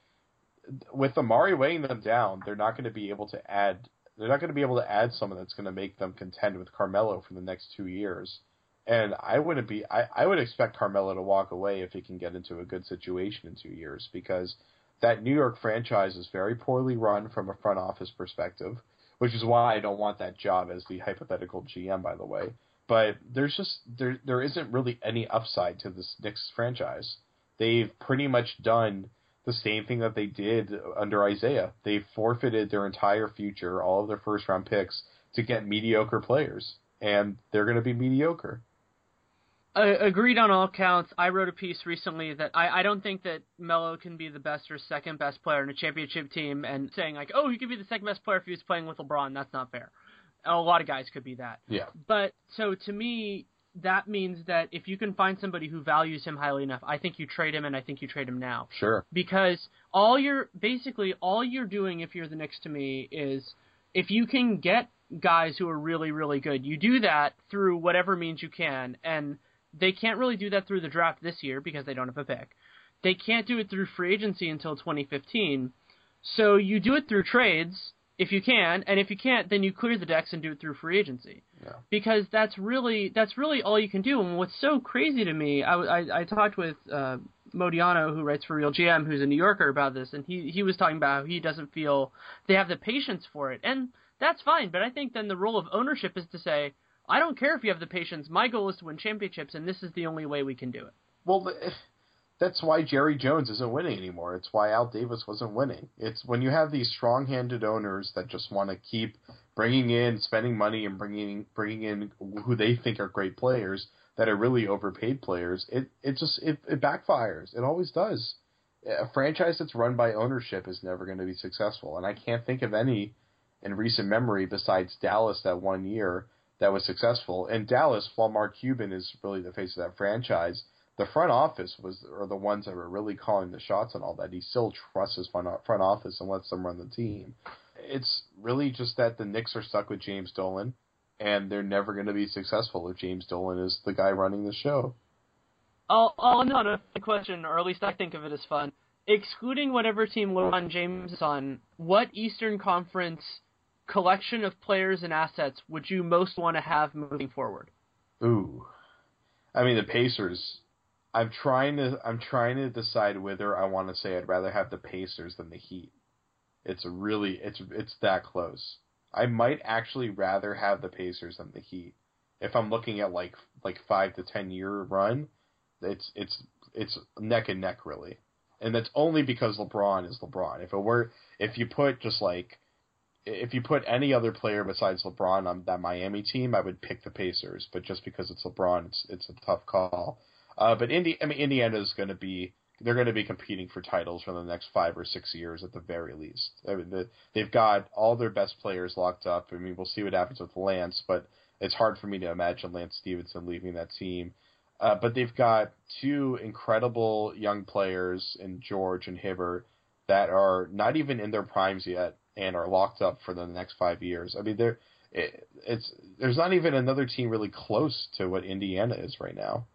with Amar'e weighing them down, they're not going to be able to add. They're not going to be able to add someone that's going to make them contend with Carmelo for the next two years. And I wouldn't be. I, I would expect Carmelo to walk away if he can get into a good situation in two years because that New York franchise is very poorly run from a front office perspective, which is why I don't want that job as the hypothetical GM, by the way but there's just there there isn't really any upside to this Knicks franchise. They've pretty much done the same thing that they did under Isiah. They forfeited their entire future, all of their first round picks, to get mediocre players, and they're going to be mediocre. Uh, agreed on all counts. I wrote a piece recently that I, I don't think that Melo can be the best or second best player in a championship team, and saying like, oh, he could be the second best player if he was playing with LeBron. That's not fair a lot of guys could be that. Yeah. But so to me, that means that if you can find somebody who values him highly enough, I think you trade him, and I think you trade him now. Sure. Because all you're basically all you're doing if you're the Knicks to me is if you can get guys who are really really good, you do that through whatever means you can, and they can't really do that through the draft this year because they don't have a pick. They can't do it through free agency until 2015. So you do it through trades if you can, and if you can't, then you clear the decks and do it through free agency. Yeah. Because that's really that's really all you can do. And what's so crazy to me, I, I, I talked with uh, Modiano, who writes for RealGM, who's a New Yorker, about this, and he he was talking about how he doesn't feel they have the patience for it, and that's fine. But I think then the role of ownership is to say, I don't care if you have the patience. My goal is to win championships, and this is the only way we can do it. Well, eh, that's why Jerry Jones isn't winning anymore. It's why Al Davis wasn't winning. It's when you have these strong-handed owners that just want to keep bringing in, spending money, and bringing bringing in who they think are great players that are really overpaid players. It it just it, it backfires. It always does. A franchise that's run by ownership is never going to be successful, and I can't think of any in recent memory besides Dallas that one year that was successful. And Dallas, while Mark Cuban is really the face of that franchise the front office was are the ones that were really calling the shots and all that. He still trusts his front front office and lets them run the team. It's really just that the Knicks are stuck with James Dolan, and they're never going to be successful if James Dolan is the guy running the show. I'll, I'll end question, or at least I think of it as fun. Excluding whatever team LeBron James is on, what Eastern Conference collection of players and assets would you most want to have moving forward? Ooh, I mean the Pacers I'm trying to I'm trying to decide whether I want to say I'd rather have the Pacers than the Heat. It's really it's it's that close. I might actually rather have the Pacers than the Heat. If I'm looking at like like five to ten year run, it's it's it's neck and neck really, and that's only because LeBron is LeBron. If it were if you put just like if you put any other player besides LeBron on that Miami team, I would pick the Pacers. But just because it's LeBron, it's it's a tough call. Uh, but Indi- I mean, Indiana is going to be they're going to be competing for titles for the next five or six years at the very least. I mean, the, they've got all their best players locked up. I mean, we'll see what happens with Lance, but it's hard for me to imagine Lance Stephenson leaving that team. Uh, but they've got two incredible young players in George and Hibbert that are not even in their primes yet and are locked up for the next five years. I mean, they're it, it's there's not even another team really close to what Indiana is right now.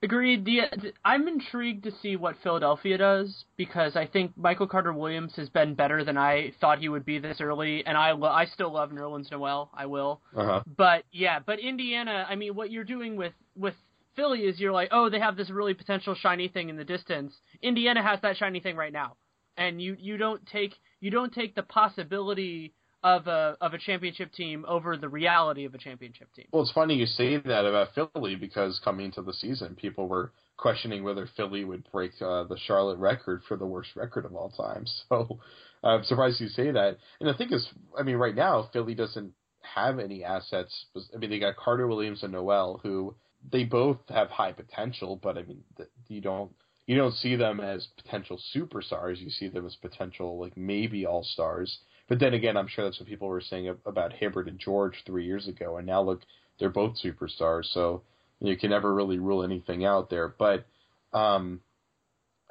Agreed. The, the, I'm intrigued to see what Philadelphia does because I think Michael Carter Williams has been better than I thought he would be this early, and I lo- I still love Nerlens Noel. I will. Uh-huh. But yeah, but Indiana. I mean, what you're doing with with Philly is you're like, oh, they have this really potential shiny thing in the distance. Indiana has that shiny thing right now, and you you don't take you don't take the possibility of a of a championship team over the reality of a championship team. Well, it's funny you say that about Philly because coming into the season, people were questioning whether Philly would break uh, the Charlotte record for the worst record of all time. So I'm surprised you say that. And the thing is, I mean, right now Philly doesn't have any assets. I mean, they got Carter Williams and Noel, who they both have high potential, but I mean, you don't you don't see them as potential superstars. You see them as potential like maybe all stars. But then again, I'm sure that's what people were saying about Hibbert and George three years ago, and now look, they're both superstars. So you can never really rule anything out there. But um,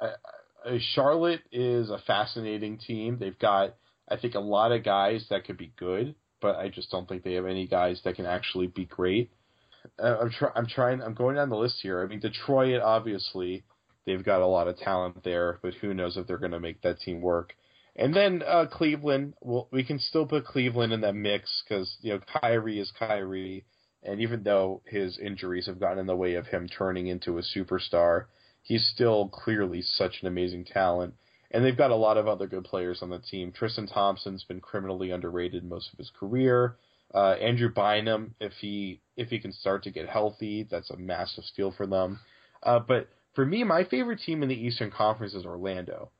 I, I, Charlotte is a fascinating team. They've got, I think, a lot of guys that could be good, but I just don't think they have any guys that can actually be great. Uh, I'm, try- I'm trying. I'm going down the list here. I mean, Detroit, obviously, they've got a lot of talent there, but who knows if they're going to make that team work. And then uh, Cleveland, well, we can still put Cleveland in that mix because you know Kyrie is Kyrie, and even though his injuries have gotten in the way of him turning into a superstar, he's still clearly such an amazing talent. And they've got a lot of other good players on the team. Tristan Thompson's been criminally underrated most of his career. Uh, Andrew Bynum, if he if he can start to get healthy, that's a massive steal for them. Uh, but for me, my favorite team in the Eastern Conference is Orlando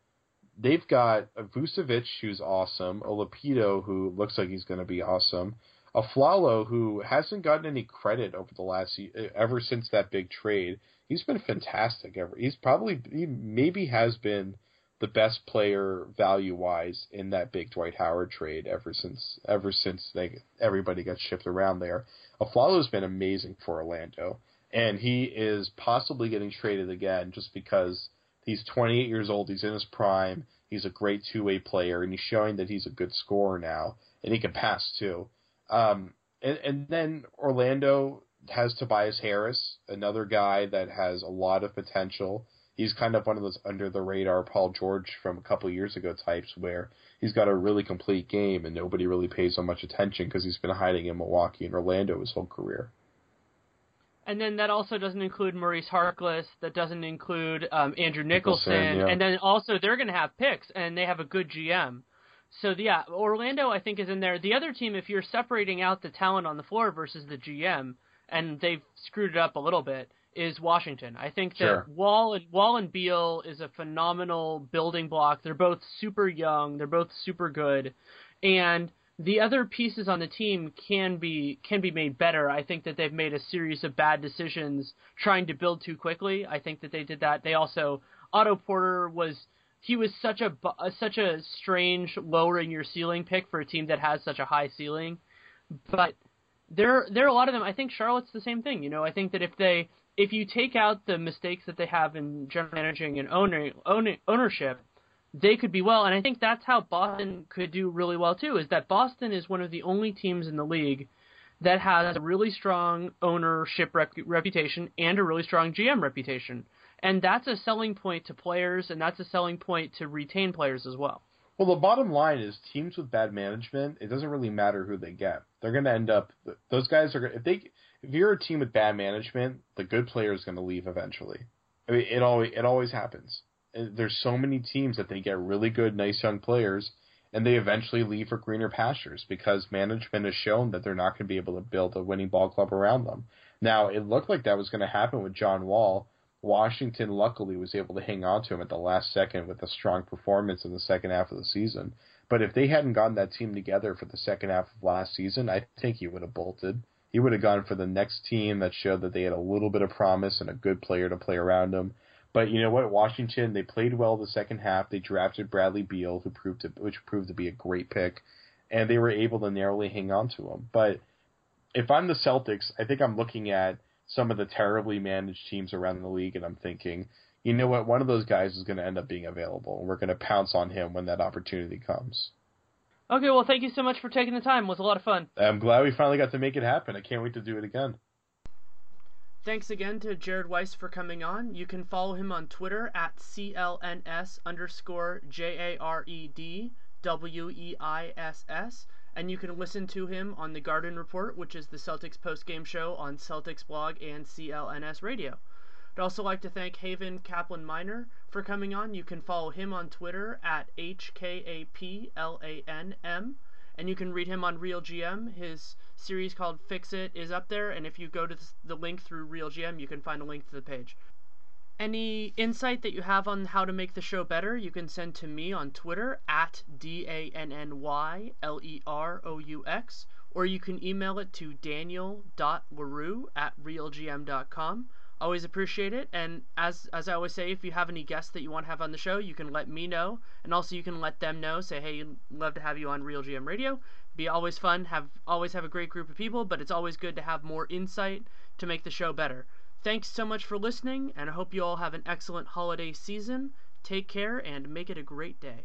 they've got a Vucevic, who's awesome, Oladipo, who looks like he's going to be awesome, Afflalo, who hasn't gotten any credit over the last eh, ever since that big trade. He's been fantastic. Ever, he's probably he maybe has been the best player value wise in that big Dwight Howard trade ever since ever since they everybody got shipped around there. Afflalo's been amazing for Orlando, and he is possibly getting traded again just because He's 28 years old. He's in his prime. He's a great two way player, and he's showing that he's a good scorer now, and he can pass too. Um, and, and then Orlando has Tobias Harris, another guy that has a lot of potential. He's kind of one of those under the radar Paul George from a couple years ago types where he's got a really complete game and nobody really pays so much attention because he's been hiding in Milwaukee and Orlando his whole career. And then that also doesn't include Maurice Harkless. That doesn't include um, Andrew Nicholson. Nicholson yeah. And then also they're going to have picks, and they have a good GM. So yeah, Orlando I think is in there. The other team, if you're separating out the talent on the floor versus the GM, and they've screwed it up a little bit, is Washington. I think that sure. Wall and Wall and Beal is a phenomenal building block. They're both super young. They're both super good, and the other pieces on the team can be can be made better. I think that they've made a series of bad decisions trying to build too quickly. I think that they did that. They also Otto Porter was he was such a uh, such a strange lowering your ceiling pick for a team that has such a high ceiling. But there there are a lot of them. I think Charlotte's the same thing. You know, I think that if they if you take out the mistakes that they have in general managing and owner, ownership, they could be well. And I think that's how Boston could do really well too. Is that Boston is one of the only teams in the league that has a really strong ownership rep- reputation and a really strong GM reputation. And that's a selling point to players, and that's a selling point to retain players as well. Well, the bottom line is teams with bad management. It doesn't really matter who they get. They're going to end up. Those guys are. If they, if you're a team with bad management, the good player is going to leave eventually. I mean, it always it always happens Uh, there's so many teams that they get really good, nice young players, and they eventually leave for greener pastures because management has shown that they're not going to be able to build a winning ball club around them. Now, it looked like that was going to happen with John Wall. Washington luckily was able to hang on to him at the last second with a strong performance in the second half of the season. But if they hadn't gotten that team together for the second half of last season, I think he would have bolted. He would have gone for the next team that showed that they had a little bit of promise and a good player to play around him. But you know what? Washington they played well the second half. They drafted Bradley Beal, who proved to which proved to be a great pick, and they were able to narrowly hang on to him. But if I'm the Celtics, I think I'm looking at some of the terribly managed teams around the league, and I'm thinking, you know what? One of those guys is going to end up being available, and we're going to pounce on him when that opportunity comes. Okay, well, thank you so much for taking the time. It was a lot of fun. I'm glad we finally got to make it happen. I can't wait to do it again. Thanks again to Jared Weiss for coming on. You can follow him on Twitter at CLNS underscore J A R E D W E I S S. And you can listen to him on The Garden Report, which is the Celtics post-game show on Celtics blog and CLNS radio. I'd also like to thank Haven Kaplan Miner for coming on. You can follow him on Twitter at HKAPLANM. And you can read him on RealGM. His series called Fix It is up there. And if you go to the link through RealGM, you can find a link to the page. Any insight that you have on how to make the show better, you can send to me on Twitter at D A N N Y L E R O U X, or you can email it to daniel.leroux at realgm.com. Always appreciate it. And as as I always say, if you have any guests that you want to have on the show, you can let me know, and also you can let them know. Say, hey, love to have you on RealGM Radio. Be always fun. Have always have a great group of people, but it's always good to have more insight to make the show better. Thanks so much for listening, and I hope you all have an excellent holiday season. Take care and make it a great day.